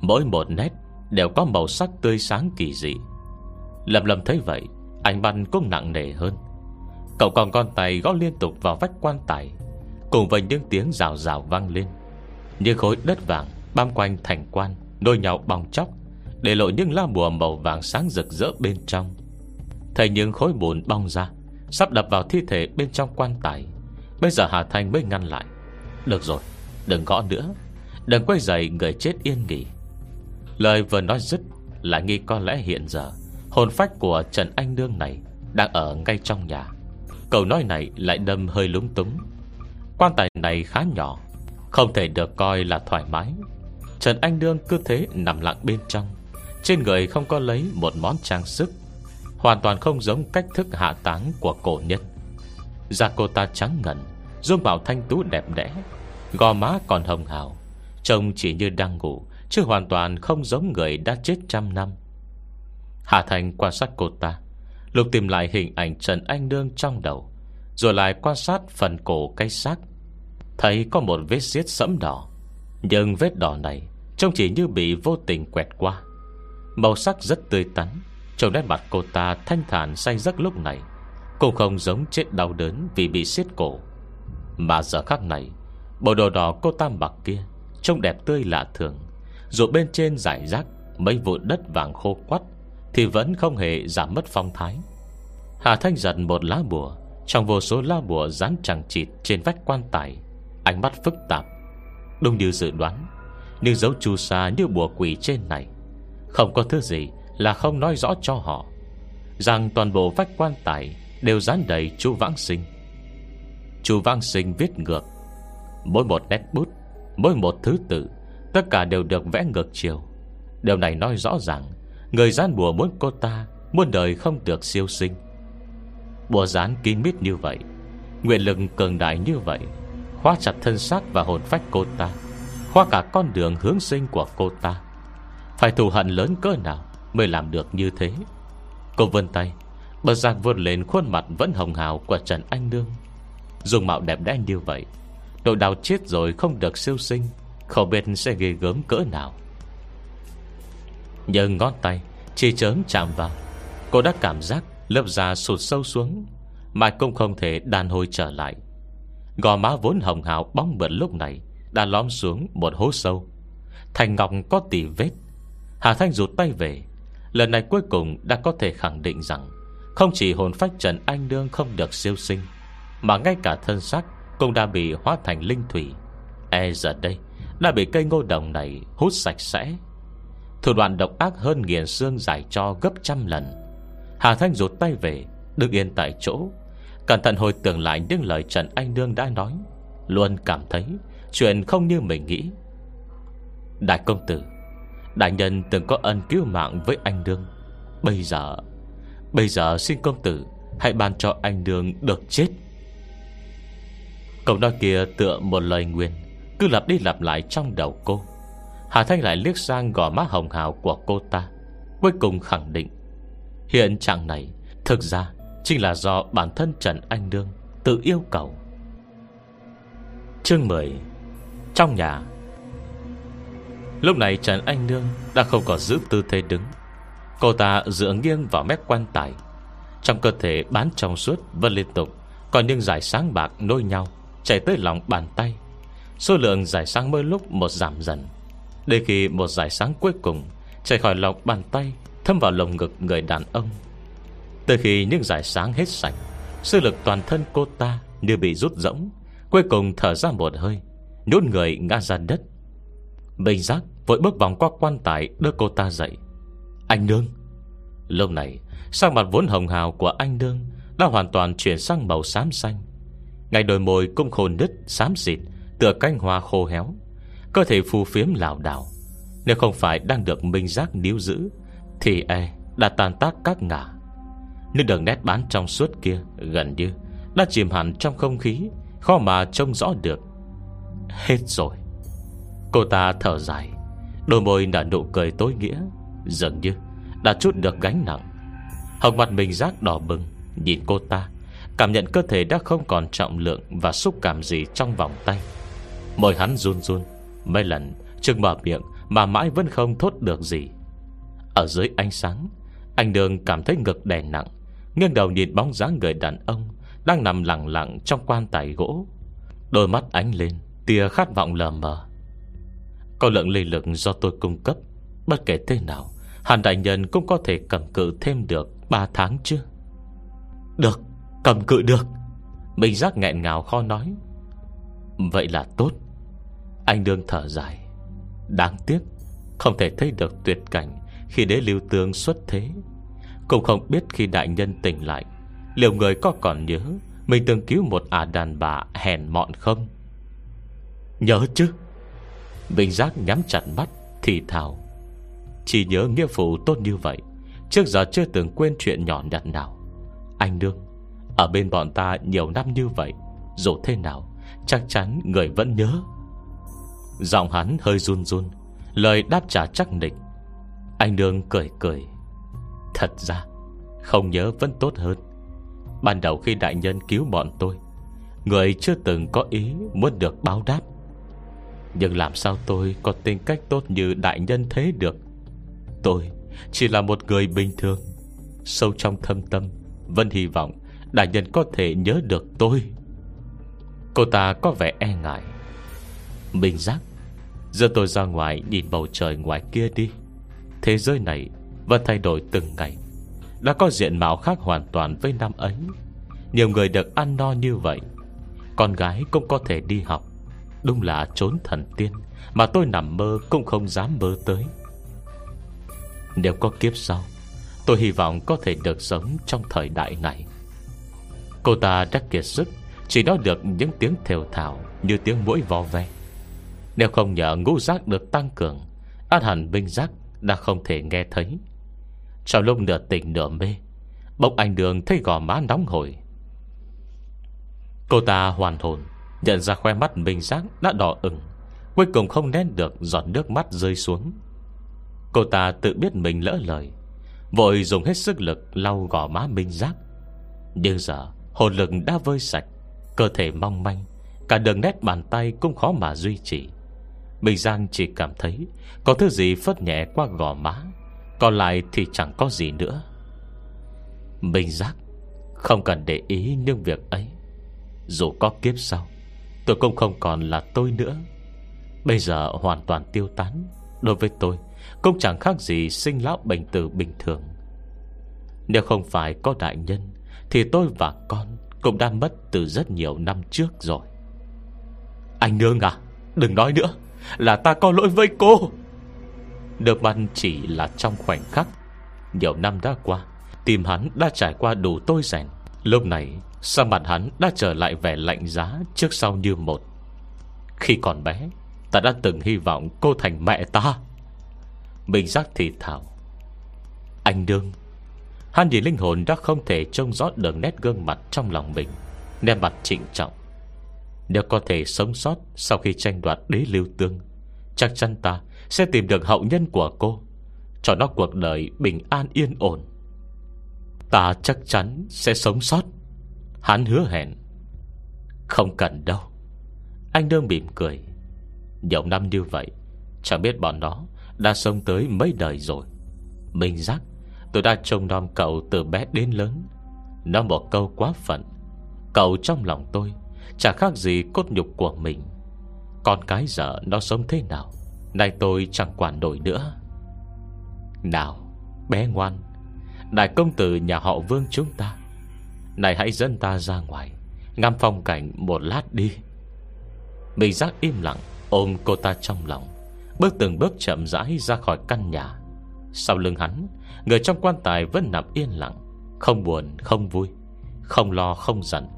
[SPEAKER 1] Mỗi một nét đều có màu sắc tươi sáng kỳ dị. Lầm lầm thấy vậy, Anh băn cũng nặng nề hơn. Cậu còn con tay gõ liên tục vào vách quan tài, Cùng với những tiếng rào rào vang lên. Như khối đất vàng Bám quanh thành quan Đôi nhau bong chóc Để lộ những lá bùa màu vàng sáng rực rỡ bên trong. Thấy những khối bùn bong ra Sắp đập vào thi thể bên trong quan tài. Bây giờ Hà Thanh mới ngăn lại. Được rồi, đừng gõ nữa. Đừng quay dậy người chết yên nghỉ. Lời vừa nói dứt Lại nghi có lẽ hiện giờ Hồn phách của Trần Anh Nương này Đang ở ngay trong nhà. Câu nói này lại đâm hơi lúng túng. Quan tài này khá nhỏ Không thể được coi là thoải mái. Trần Anh Nương cứ thế nằm lặng bên trong. Trên người không có lấy một món trang sức, Hoàn toàn không giống cách thức hạ táng của cổ nhân. Da cô ta trắng ngần, Dung bảo thanh tú đẹp đẽ, Gò má còn hồng hào, Trông chỉ như đang ngủ, Chứ hoàn toàn không giống người đã chết trăm năm. Hạ Thành quan sát cô ta, Lục tìm lại hình ảnh Trần Anh Nương trong đầu, Rồi lại quan sát phần cổ cây xác. Thấy có một vết xiết sẫm đỏ, Nhưng vết đỏ này Trông chỉ như bị vô tình quẹt qua. Màu sắc rất tươi tắn, trông nét mặt cô ta thanh thản say giấc lúc này. Cô không giống chết đau đớn Vì bị siết cổ. Mà giờ khắc này, Bộ đồ đỏ cô ta mặc kia Trông đẹp tươi lạ thường. Dù bên trên giải rác, Mấy vụ đất vàng khô quắt Thì vẫn không hề giảm mất phong thái. Hà Thanh giật một lá bùa, Trong vô số lá bùa dán chẳng chịt Trên vách quan tài, Ánh mắt phức tạp. Đúng như dự đoán nhưng dấu chu sa, như bùa quỷ trên này. Không có thứ gì là không nói rõ cho họ. Rằng toàn bộ vách quan tài Đều dán đầy chu Vãng Sinh. Chu Vãng Sinh viết ngược. Mỗi một nét bút, Mỗi một thứ tự, Tất cả đều được vẽ ngược chiều. Điều này nói rõ ràng Người gian bùa muốn cô ta, Muôn đời không được siêu sinh. Bùa dán kín mít như vậy, Nguyện lực cường đại như vậy, Khóa chặt thân xác và hồn phách cô ta. Khóa cả con đường hướng sinh của cô ta. Phải thù hận lớn cỡ nào Mới làm được như thế? Cô vươn tay, Bật giặc vươn lên khuôn mặt vẫn hồng hào Của Trần Anh Nương. Dùng mạo đẹp đẽ như vậy, Độ đào chết rồi không được siêu sinh, Không biết sẽ ghê gớm cỡ nào. Nhưng ngón tay Chỉ chớm chạm vào, Cô đã cảm giác lớp da sụt sâu xuống, Mà cũng không thể đàn hồi trở lại. Gò má vốn hồng hào bóng bẩn lúc này đã lõm xuống một hố sâu. Thành ngọc có tỉ vết. Hà Thanh rụt tay về. Lần này cuối cùng đã có thể khẳng định rằng Không chỉ hồn phách Trần Anh Đương không được siêu sinh, Mà ngay cả thân xác Cũng đã bị hóa thành linh thủy. E giờ đây, Đã bị cây ngô đồng này hút sạch sẽ. Thủ đoạn độc ác hơn nghiền xương giải cho gấp trăm lần. Hà Thanh rụt tay về, Đứng yên tại chỗ, Cẩn thận hồi tưởng lại những lời Trần Anh Đương đã nói, Luôn cảm thấy Chuyện không như mình nghĩ. Đại công tử, Đại nhân từng có ân cứu mạng với anh đương. Bây giờ Bây giờ xin công tử Hãy ban cho anh đương được chết. Câu nói kia tựa một lời nguyên Cứ lặp đi lặp lại trong đầu cô. Hà Thanh lại liếc sang gò má hồng hào của cô ta, Cuối cùng khẳng định, Hiện trạng này Thực ra Chính là do bản thân Trần Anh đương Tự yêu cầu. Chương 10 trong nhà. Lúc này Trần Anh Nương Đã không còn giữ tư thế đứng. Cô ta dựa nghiêng vào mép quan tài. Trong cơ thể bán trong suốt Vẫn liên tục, Còn những giải sáng bạc nối nhau Chảy tới lòng bàn tay. Số lượng giải sáng mỗi lúc một giảm dần. Để khi một giải sáng cuối cùng Chảy khỏi lòng bàn tay Thâm vào lồng ngực người đàn ông. Từ khi những giải sáng hết sạch, sức lực toàn thân cô ta Như bị rút rỗng, Cuối cùng thở ra một hơi. Nhốt người ngã ra đất. Bình giác vội bước vòng qua quan tài Đưa cô ta dậy. Anh Nương. Lúc này Sang mặt vốn hồng hào của anh Nương Đã hoàn toàn chuyển sang màu xám xanh. Ngày đôi môi cũng khô nứt, Xám xịt, Tựa canh hoa khô héo. Cơ thể phù phiếm lảo đảo. Nếu không phải đang được minh giác níu giữ, Thì e đã tàn tác các ngả Nhưng đường nét bán trong suốt kia Gần như Đã chìm hẳn trong không khí, Khó mà trông rõ được. Hết rồi. Cô ta thở dài, Đôi môi nở nụ cười tối nghĩa, Dường như đã chút được gánh nặng. Hồng mặt mình giác đỏ bừng, Nhìn cô ta, Cảm nhận cơ thể đã không còn trọng lượng Và xúc cảm gì trong vòng tay. Môi hắn run run, Mấy lần chừng mở miệng Mà mãi vẫn không thốt được gì. Ở dưới ánh sáng, Anh Đường cảm thấy ngực đè nặng, Nghiêng đầu nhìn bóng dáng người đàn ông Đang nằm lặng lặng trong quan tài gỗ. Đôi mắt ánh lên Tia khát vọng lờ mờ. Có lượng linh lực do tôi cung cấp, Bất kể thế nào Hàn đại nhân cũng có thể cầm cự thêm được 3 tháng chứ? Được, Cầm cự được. Minh giác nghẹn ngào khó nói. Vậy là tốt. Anh đương thở dài. Đáng tiếc, Không thể thấy được tuyệt cảnh Khi đế lưu tương xuất thế. Cũng không biết khi đại nhân tỉnh lại, Liệu người có còn nhớ Mình từng cứu một ả đàn bà hèn mọn không? Nhớ chứ? Bình giác nhắm chặt mắt Thì thào. Chỉ nhớ nghĩa phụ tốt như vậy, Trước giờ chưa từng quên chuyện nhỏ nhặt nào. Anh đương, Ở bên bọn ta nhiều năm như vậy, Dù thế nào, Chắc chắn người vẫn nhớ. Giọng hắn hơi run run, Lời đáp trả chắc nịch. Anh đương cười cười. Thật ra, Không nhớ vẫn tốt hơn. Ban đầu khi đại nhân cứu bọn tôi, Người chưa từng có ý Muốn được báo đáp. Nhưng làm sao tôi có tính cách tốt như đại nhân thế được? Tôi chỉ là một người bình thường. Sâu trong thâm tâm, Vẫn hy vọng Đại nhân có thể nhớ được tôi. Cô ta có vẻ e ngại. Bình giác, Giờ tôi ra ngoài nhìn bầu trời ngoài kia đi. Thế giới này Vẫn thay đổi từng ngày. Đã có diện mạo khác hoàn toàn với năm ấy. Nhiều người được ăn no như vậy. Con gái cũng có thể đi học. Đúng là trốn thần tiên Mà tôi nằm mơ cũng không dám mơ tới. Nếu có kiếp sau, Tôi hy vọng có thể được sống trong thời đại này. Cô ta đã kiệt sức, Chỉ nói được những tiếng thều thảo Như tiếng mũi vo ve. Nếu không nhờ ngũ giác được tăng cường Át hẳn binh giác đã không thể nghe thấy. Trong lúc nửa tỉnh nửa mê, Bỗng anh đường thấy gò má nóng hổi. Cô ta hoàn hồn Nhận ra khoe mắt Minh Giác đã đỏ ửng, Cuối cùng không nén được giọt nước mắt rơi xuống. Cô ta tự biết mình lỡ lời, Vội dùng hết sức lực lau gò má Minh Giác Nhưng giờ hồn lực đã vơi sạch, Cơ thể mong manh, Cả đường nét bàn tay cũng khó mà duy trì. Minh Giang chỉ cảm thấy Có thứ gì phất nhẹ qua gò má, Còn lại thì chẳng có gì nữa. Minh Giác Không cần để ý những việc ấy, Dù có kiếp sau Tôi cũng không còn là tôi nữa. Bây giờ hoàn toàn tiêu tán. Đối với tôi, Cũng chẳng khác gì sinh lão bệnh tử bình thường. Nếu không phải có đại nhân, Thì tôi và con Cũng đã mất từ rất nhiều năm trước rồi. Anh nương à Đừng nói nữa, Là ta có lỗi với cô. Được mặt chỉ là trong khoảnh khắc, Nhiều năm đã qua, Tìm hắn đã trải qua đủ tôi rèn. Lúc này Sao mặt hắn đã trở lại vẻ lạnh giá Trước sau như một? Khi còn bé, Ta đã từng hy vọng cô thành mẹ ta. Mình giác thì thảo. Anh đương, Hắn nhìn linh hồn đã không thể trông rõ đường nét gương mặt trong lòng mình, Nét mặt trịnh trọng. Nếu có thể sống sót Sau khi tranh đoạt đế lưu tương, Chắc chắn ta sẽ tìm được hậu nhân của cô, Cho nó cuộc đời bình an yên ổn. Ta chắc chắn sẽ sống sót. Hắn hứa hẹn. Không cần đâu. Anh đương mỉm cười. Nhiều năm như vậy, Chẳng biết bọn nó đã sống tới mấy đời rồi. Minh giác, Tôi đã trông nom cậu từ bé đến lớn. Nó một câu quá phận. Cậu trong lòng tôi Chả khác gì cốt nhục của mình. Con cái giờ nó sống thế nào, Nay tôi chẳng quản nổi nữa. Nào, Bé ngoan, Đại công tử nhà họ vương chúng ta này hãy dẫn ta ra ngoài, Ngắm phong cảnh một lát đi. Mình giác im lặng, Ôm cô ta trong lòng, Bước từng bước chậm rãi ra khỏi căn nhà. Sau lưng hắn, Người trong quan tài vẫn nằm yên lặng, Không buồn, không vui, Không lo, không giận.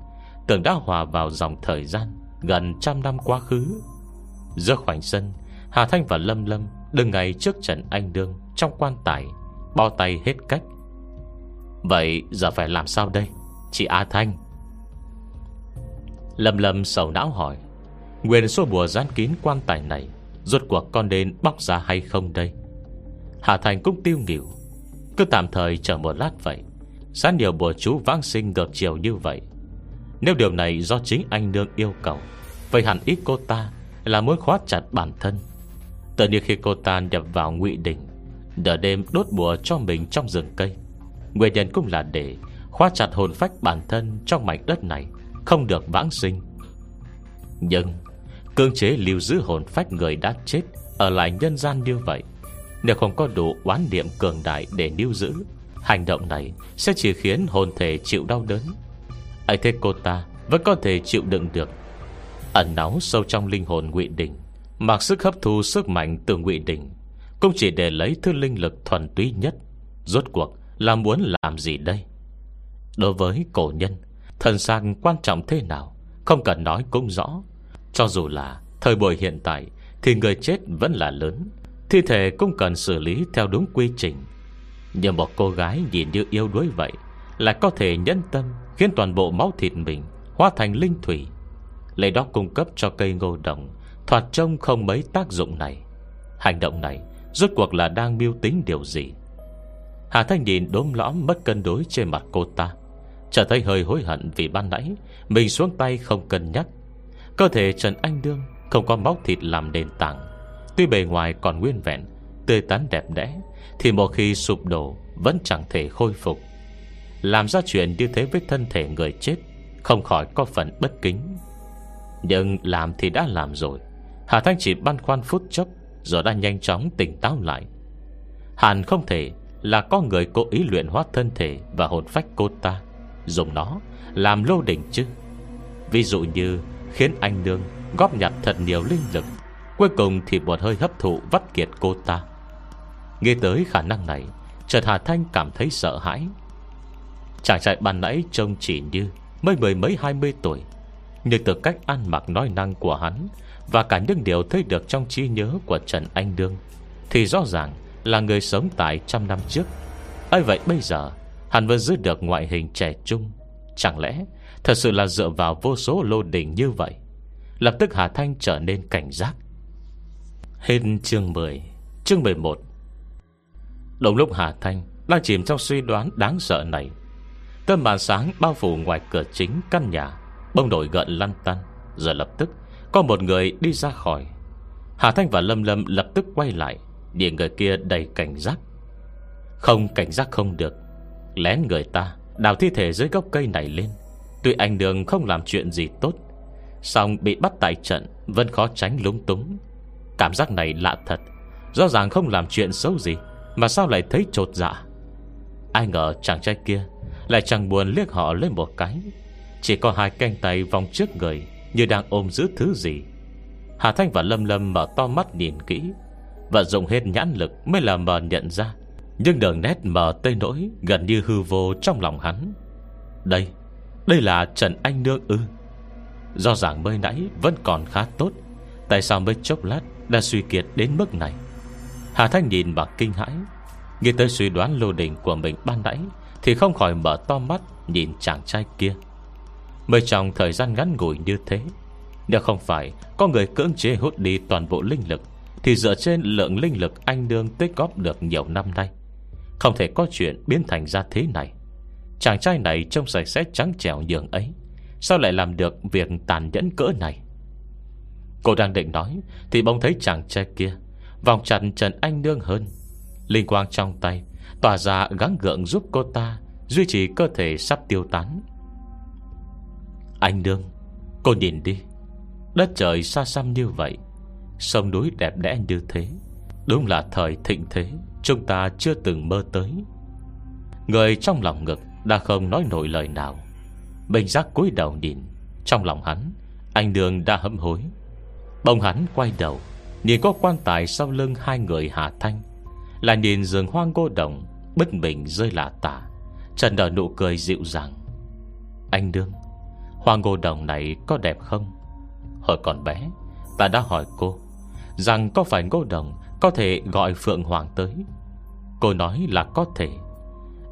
[SPEAKER 1] Tưởng đã hòa vào dòng thời gian Gần trăm năm quá khứ. Giữa khoảnh sân, Hà Thanh và Lâm Lâm Đứng ngay trước Trần Anh Đương Trong quan tài, Bao tay hết cách. Vậy giờ phải làm sao đây? Chị A Thanh. Lâm lâm sầu não hỏi, Nguyên số bùa dán kín quan tài này, Rốt cuộc con nên bóc ra hay không đây? Hà Thành cũng tiêu nghỉu, Cứ tạm thời chờ một lát vậy Sáng nhiều bùa chú vãng sinh ngược chiều như vậy. Nếu điều này do chính anh nương yêu cầu, Vậy hẳn ít cô ta Là muốn khóa chặt bản thân. Tự nhiên khi cô ta nhập vào ngụy đỉnh Đợi đêm đốt bùa cho mình trong rừng cây. Nguyên nhân cũng là để Khóa chặt hồn phách bản thân Trong mảnh đất này, Không được vãng sinh. Nhưng Cương chế lưu giữ hồn phách người đã chết Ở lại nhân gian như vậy, Nếu không có đủ oán niệm cường đại Để lưu giữ, Hành động này sẽ chỉ khiến hồn thể chịu đau đớn. Ấy thế cô ta Vẫn có thể chịu đựng được. Ẩn náu sâu trong linh hồn ngụy Đình, Mặc sức hấp thu sức mạnh từ ngụy Đình, Cũng chỉ để lấy thứ linh lực thuần túy nhất. Rốt cuộc là muốn làm gì đây? Đối với cổ nhân. Thần sang quan trọng thế nào, Không cần nói cũng rõ. Cho dù là thời buổi hiện tại, Thì người chết vẫn là lớn. Thi thể cũng cần xử lý theo đúng quy trình. Nhưng một cô gái nhìn như yêu đuối vậy, Lại có thể nhân tâm Khiến toàn bộ máu thịt mình Hóa thành linh thủy. Lấy đó cung cấp cho cây ngô đồng, Thoạt trông không mấy tác dụng này. Hành động này Rốt cuộc là đang mưu tính điều gì? Hà Thanh nhìn đốm lõm mất cân đối trên mặt cô ta. Trở thấy hơi hối hận vì ban nãy, Mình xuống tay không cân nhắc. Cơ thể Trần Anh Đương Không có móc thịt làm nền tảng. Tuy bề ngoài còn nguyên vẹn, Tươi tắn đẹp đẽ, Thì một khi sụp đổ Vẫn chẳng thể khôi phục. Làm ra chuyện như thế với thân thể người chết, Không khỏi có phần bất kính. Nhưng làm thì đã làm rồi. Hà Thanh chỉ băn khoăn phút chốc, Rồi đã nhanh chóng tỉnh táo lại. Hàn không thể là có người cố ý luyện hóa thân thể Và hồn phách cô ta. Dùng nó làm lô đỉnh chứ. Ví dụ như khiến anh nương Góp nhặt thật nhiều linh lực, Cuối cùng thì một hơi hấp thụ vắt kiệt cô ta. Nghe tới khả năng này Trần Hà Thanh cảm thấy sợ hãi. Chàng trai ban nãy trông chỉ như Mới mười mấy hai mươi tuổi, Nhưng từ cách ăn mặc nói năng của hắn Và cả những điều thấy được trong trí nhớ Của Trần Anh Đương Thì rõ ràng là người sống tại trăm năm trước. Ấy vậy bây giờ Hắn vẫn giữ được ngoại hình trẻ trung. Chẳng lẽ Thật sự là dựa vào vô số lô đỉnh như vậy? Lập tức Hà Thanh trở nên cảnh giác. Hết chương 10 Chương 11 Đồng lúc Hà Thanh Đang chìm trong suy đoán đáng sợ này Tâm màn sáng bao phủ ngoài cửa chính căn nhà Bông đổi gợn lăn tăn. Giờ lập tức, Có một người đi ra khỏi. Hà Thanh và Lâm Lâm lập tức quay lại, Điện người kia đầy cảnh giác. Không, cảnh giác không được. Lén người ta, Đào thi thể dưới gốc cây này lên. Tuy anh Đường không làm chuyện gì tốt Xong bị bắt tại trận Vẫn khó tránh lúng túng. Cảm giác này lạ thật, Rõ ràng không làm chuyện xấu gì Mà sao lại thấy trột dạ. Ai ngờ chàng trai kia Lại chẳng buồn liếc họ lên một cái. Chỉ có hai canh tay vòng trước người Như đang ôm giữ thứ gì. Hà Thanh và Lâm Lâm mở to mắt nhìn kỹ Và dùng hết nhãn lực Mới là mờ nhận ra nhưng đường nét mờ tây nỗi Gần như hư vô trong lòng hắn. Đây Đây là Trần Anh Nương ư? Do rằng mới nãy vẫn còn khá tốt, Tại sao mới chốc lát Đã suy kiệt đến mức này? Hà Thanh nhìn bằng kinh hãi. Nghĩ tới suy đoán lô đỉnh của mình ban nãy, Thì không khỏi mở to mắt Nhìn chàng trai kia. Mới trong thời gian ngắn ngủi như thế, Nếu không phải Có người cưỡng chế hút đi toàn bộ linh lực, Thì dựa trên lượng linh lực anh đương tích góp được nhiều năm nay không thể có chuyện biến thành ra thế này. Chàng trai này trông sạch sẽ trắng trẻo nhường ấy. Sao lại làm được việc tàn nhẫn cỡ này? Cô đang định nói, Thì bỗng thấy chàng trai kia Vòng chặt Trần Anh Nương hơn. Linh quang trong tay, Tỏa ra gắng gượng giúp cô ta Duy trì cơ thể sắp tiêu tán. Anh Nương, Cô nhìn đi. Đất trời xa xăm như vậy, Sông núi đẹp đẽ như thế, Đúng là thời thịnh thế. Chúng ta chưa từng mơ tới. Người trong lòng ngực Đã không nói nổi lời nào. Bình giác cúi đầu nhìn. Trong lòng hắn, Anh Đường đã hâm hối. Bông hắn quay đầu, Nhìn có quan tài sau lưng hai người Hà Thanh, Là nhìn giường hoang cô đồng, Bất bình rơi lạ tả, Trần nở nụ cười dịu dàng. Anh Đương Hoa ngô đồng này có đẹp không? Hồi còn bé, Ta đã hỏi cô, Rằng có phải ngô đồng có thể gọi Phượng Hoàng tới. Cô nói là có thể.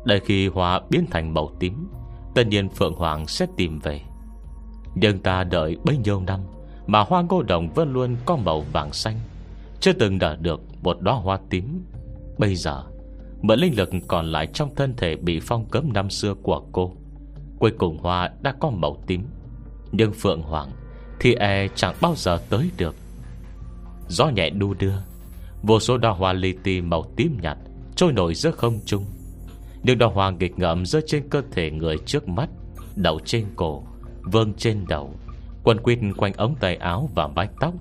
[SPEAKER 1] Đợi khi hoa biến thành màu tím, Tất nhiên Phượng Hoàng sẽ tìm về. Nhưng ta đợi bấy nhiêu năm Mà hoa ngô đồng vẫn luôn có màu vàng xanh, Chưa từng đợi được một đóa hoa tím. Bây giờ, Mượn linh lực còn lại trong thân thể Bị phong cấm năm xưa của cô, Cuối cùng hoa đã có màu tím. Nhưng Phượng Hoàng Thì e chẳng bao giờ tới được. Gió nhẹ đu đưa Vô số đóa hoa li ti màu tím nhạt Trôi nổi giữa không trung. Những đào hoa nghịch ngợm rơi trên cơ thể người trước mắt, Đậu trên cổ Vương trên đầu. Quần quýt quanh ống tay áo và mái tóc,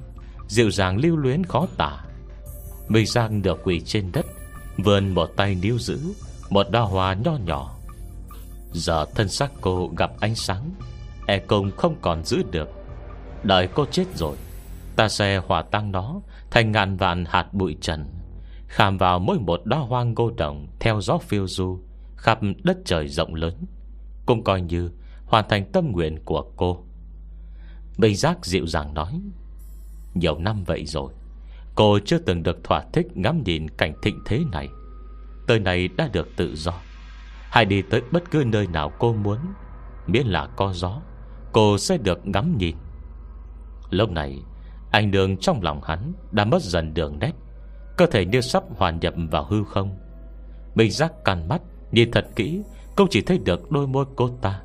[SPEAKER 1] Dịu dàng lưu luyến khó tả. Mình Giang được quỳ trên đất, Vươn một tay níu giữ Một đào hoa nho nhỏ. Giờ thân xác cô gặp ánh sáng E công không còn giữ được. Đợi cô chết rồi, Ta sẽ hòa tăng nó Thành ngàn vạn hạt bụi trần, Khảm vào mỗi một đóa hoa ngô đồng Theo gió phiêu du, Khắp đất trời rộng lớn, Cũng coi như hoàn thành tâm nguyện của cô. Bình giác dịu dàng nói, Nhiều năm vậy rồi, Cô chưa từng được thỏa thích ngắm nhìn cảnh thịnh thế này. Tới này đã được tự do. Hãy đi tới bất cứ nơi nào cô muốn, Miễn là có gió, Cô sẽ được ngắm nhìn. Lúc này anh đường trong lòng hắn Đã mất dần đường nét. Cơ thể như sắp hoàn nhập vào hư không. Minh giác căn mắt, Nhìn thật kỹ Cũng chỉ thấy được đôi môi cô ta.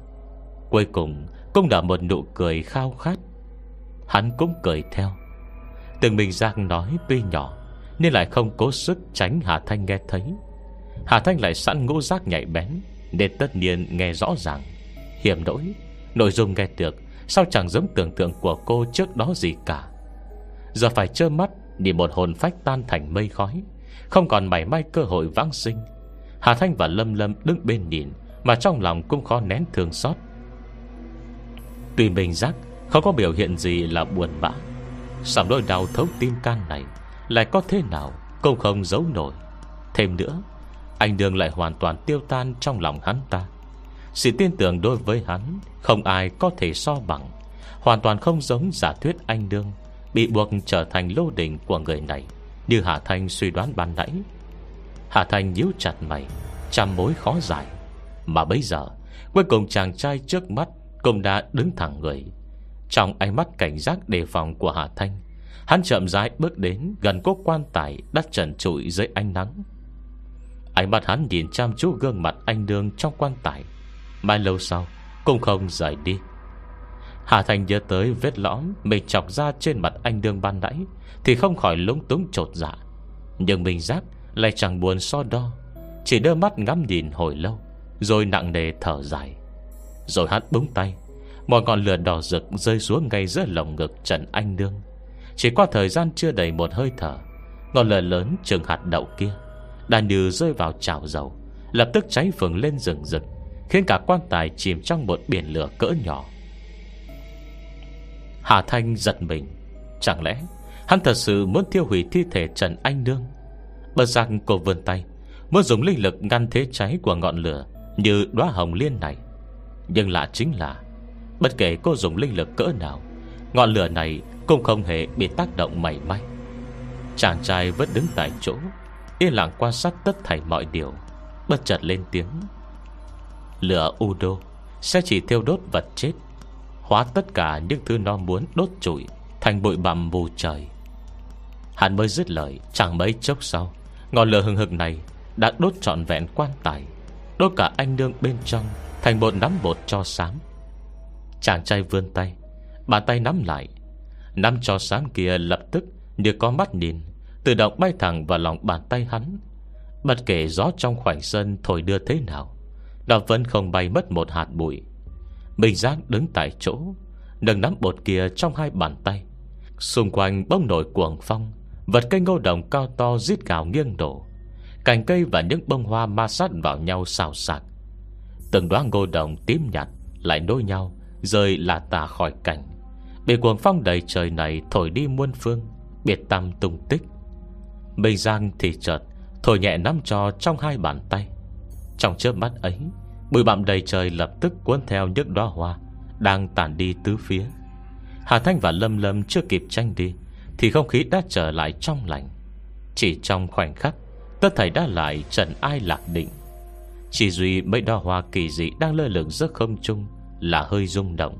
[SPEAKER 1] Cuối cùng, cũng đã một nụ cười khao khát. Hắn cũng cười theo. Từng mình Giác nói tuy nhỏ Nên lại không cố sức tránh Hà Thanh nghe thấy. Hà Thanh lại sẵn ngũ giác nhạy bén, Nên tất nhiên nghe rõ ràng. Hiểm đỗi Nội dung nghe được, Sao chẳng giống tưởng tượng của cô trước đó gì cả. Giờ phải trơ mắt Nhìn một hồn phách tan thành mây khói. Không còn mảy may cơ hội vãng sinh. Hà Thanh và Lâm Lâm đứng bên nhìn, Mà trong lòng cũng khó nén thương xót. Tuy mình giác Không có biểu hiện gì là buồn bã. Sảm đôi đau thấu tim can này Lại có thế nào Cũng không giấu nổi. Thêm nữa, Anh Đường lại hoàn toàn tiêu tan trong lòng hắn ta. Sự tin tưởng đối với hắn Không ai có thể so bằng, Hoàn toàn không giống giả thuyết anh Đương. Bị buộc trở thành lô đỉnh của người này. Như Hạ Thanh suy đoán ban nãy Hạ Thanh nhíu chặt mày, Trăm mối khó giải. Mà bây giờ, Cuối cùng chàng trai trước mắt Cũng đã đứng thẳng người. Trong ánh mắt cảnh giác đề phòng của Hạ Thanh, Hắn chậm rãi bước đến Gần cố quan tài đắt trần trụi dưới ánh nắng. Ánh mắt hắn nhìn chăm chú gương mặt anh đương trong quan tài. Mai lâu sau, Cũng không rời đi. Hà Thành nhớ tới vết lõm Mình chọc ra trên mặt anh đương ban nãy, Thì không khỏi lúng túng trột dạ. Nhưng mình giác lại chẳng buồn so đo, Chỉ đưa mắt ngắm nhìn hồi lâu, Rồi nặng nề thở dài. Rồi hắn búng tay, Một ngọn lửa đỏ rực rơi xuống ngay giữa lồng ngực Trần Anh Đương. Chỉ qua thời gian chưa đầy một hơi thở, Ngọn lửa lớn trường hạt đậu kia Đã như rơi vào chảo dầu, Lập tức cháy phừng lên rừng rực, Khiến cả quan tài chìm trong một biển lửa cỡ nhỏ. Hà Thanh giật mình. Chẳng lẽ hắn thật sự muốn tiêu hủy thi thể Trần Anh Nương? Bật giác cô vươn tay, Muốn dùng linh lực ngăn thế cháy của ngọn lửa Như đóa hồng liên này. Nhưng lạ chính là, Bất kể cô dùng linh lực cỡ nào, Ngọn lửa này cũng không hề bị tác động mảy may. Chàng trai vẫn đứng tại chỗ, Yên lặng quan sát tất thảy mọi điều, Bất chợt lên tiếng. Lửa Udo Sẽ chỉ thiêu đốt vật chết. Hóa tất cả những thứ nó muốn đốt trụi Thành bụi bặm mù trời. Hắn mới dứt lời, Chẳng mấy chốc sau, Ngọn lửa hừng hực này Đã đốt trọn vẹn quan tài, Đốt cả anh nương bên trong Thành bột nắm bột cho xám Chàng trai vươn tay, Bàn tay nắm lại, Nắm cho xám kia lập tức Như có mắt nhìn, Tự động bay thẳng vào lòng bàn tay hắn. Bất kể gió trong khoảnh sân Thổi đưa thế nào, Nó vẫn không bay mất một hạt bụi. Minh Giang đứng tại chỗ, Nâng nắm bột kia trong hai bàn tay. Xung quanh bông nổi cuồng phong, Vật cây ngô đồng cao to rít gào nghiêng đổ. Cành cây và những bông hoa ma sát vào nhau xào xạc. Từng đoá ngô đồng tím nhạt Lại nối nhau, Rơi là tà khỏi cảnh Bị cuồng phong đầy trời này Thổi đi muôn phương, Biệt tâm tung tích. Minh Giang thì chợt Thổi nhẹ nắm cho trong hai bàn tay. Trong chớp mắt ấy Bụi bặm đầy trời lập tức cuốn theo những đóa hoa Đang tản đi tứ phía. Hà Thanh và Lâm Lâm chưa kịp tranh đi Thì không khí đã trở lại trong lành. Chỉ trong khoảnh khắc, Tất thảy đã lại trần ai lạc định. Chỉ duy mấy đóa hoa kỳ dị Đang lơ lửng giữa không trung Là hơi rung động.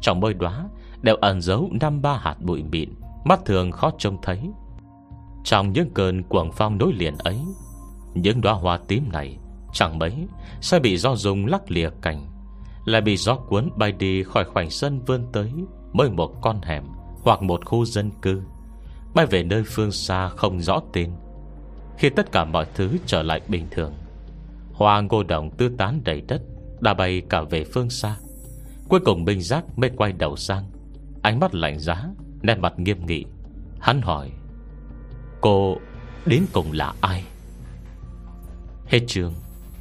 [SPEAKER 1] Trong mỗi đóa đều ẩn giấu năm ba hạt bụi mịn, Mắt thường khó trông thấy. Trong những cơn cuồng phong nối liền ấy, Những đóa hoa tím này Chẳng mấy, Sẽ bị gió dùng lắc lìa cành, Lại bị gió cuốn bay đi khỏi khoảnh sân vươn tới Mới một con hẻm Hoặc một khu dân cư, Bay về nơi phương xa không rõ tên. Khi tất cả mọi thứ trở lại bình thường, Hoa ngô đồng tư tán đầy đất, Đã bay cả về phương xa. Cuối cùng Minh Giác mới quay đầu sang, Ánh mắt lạnh giá, Nét mặt nghiêm nghị. Hắn hỏi, Cô đến cùng là ai? Hết trường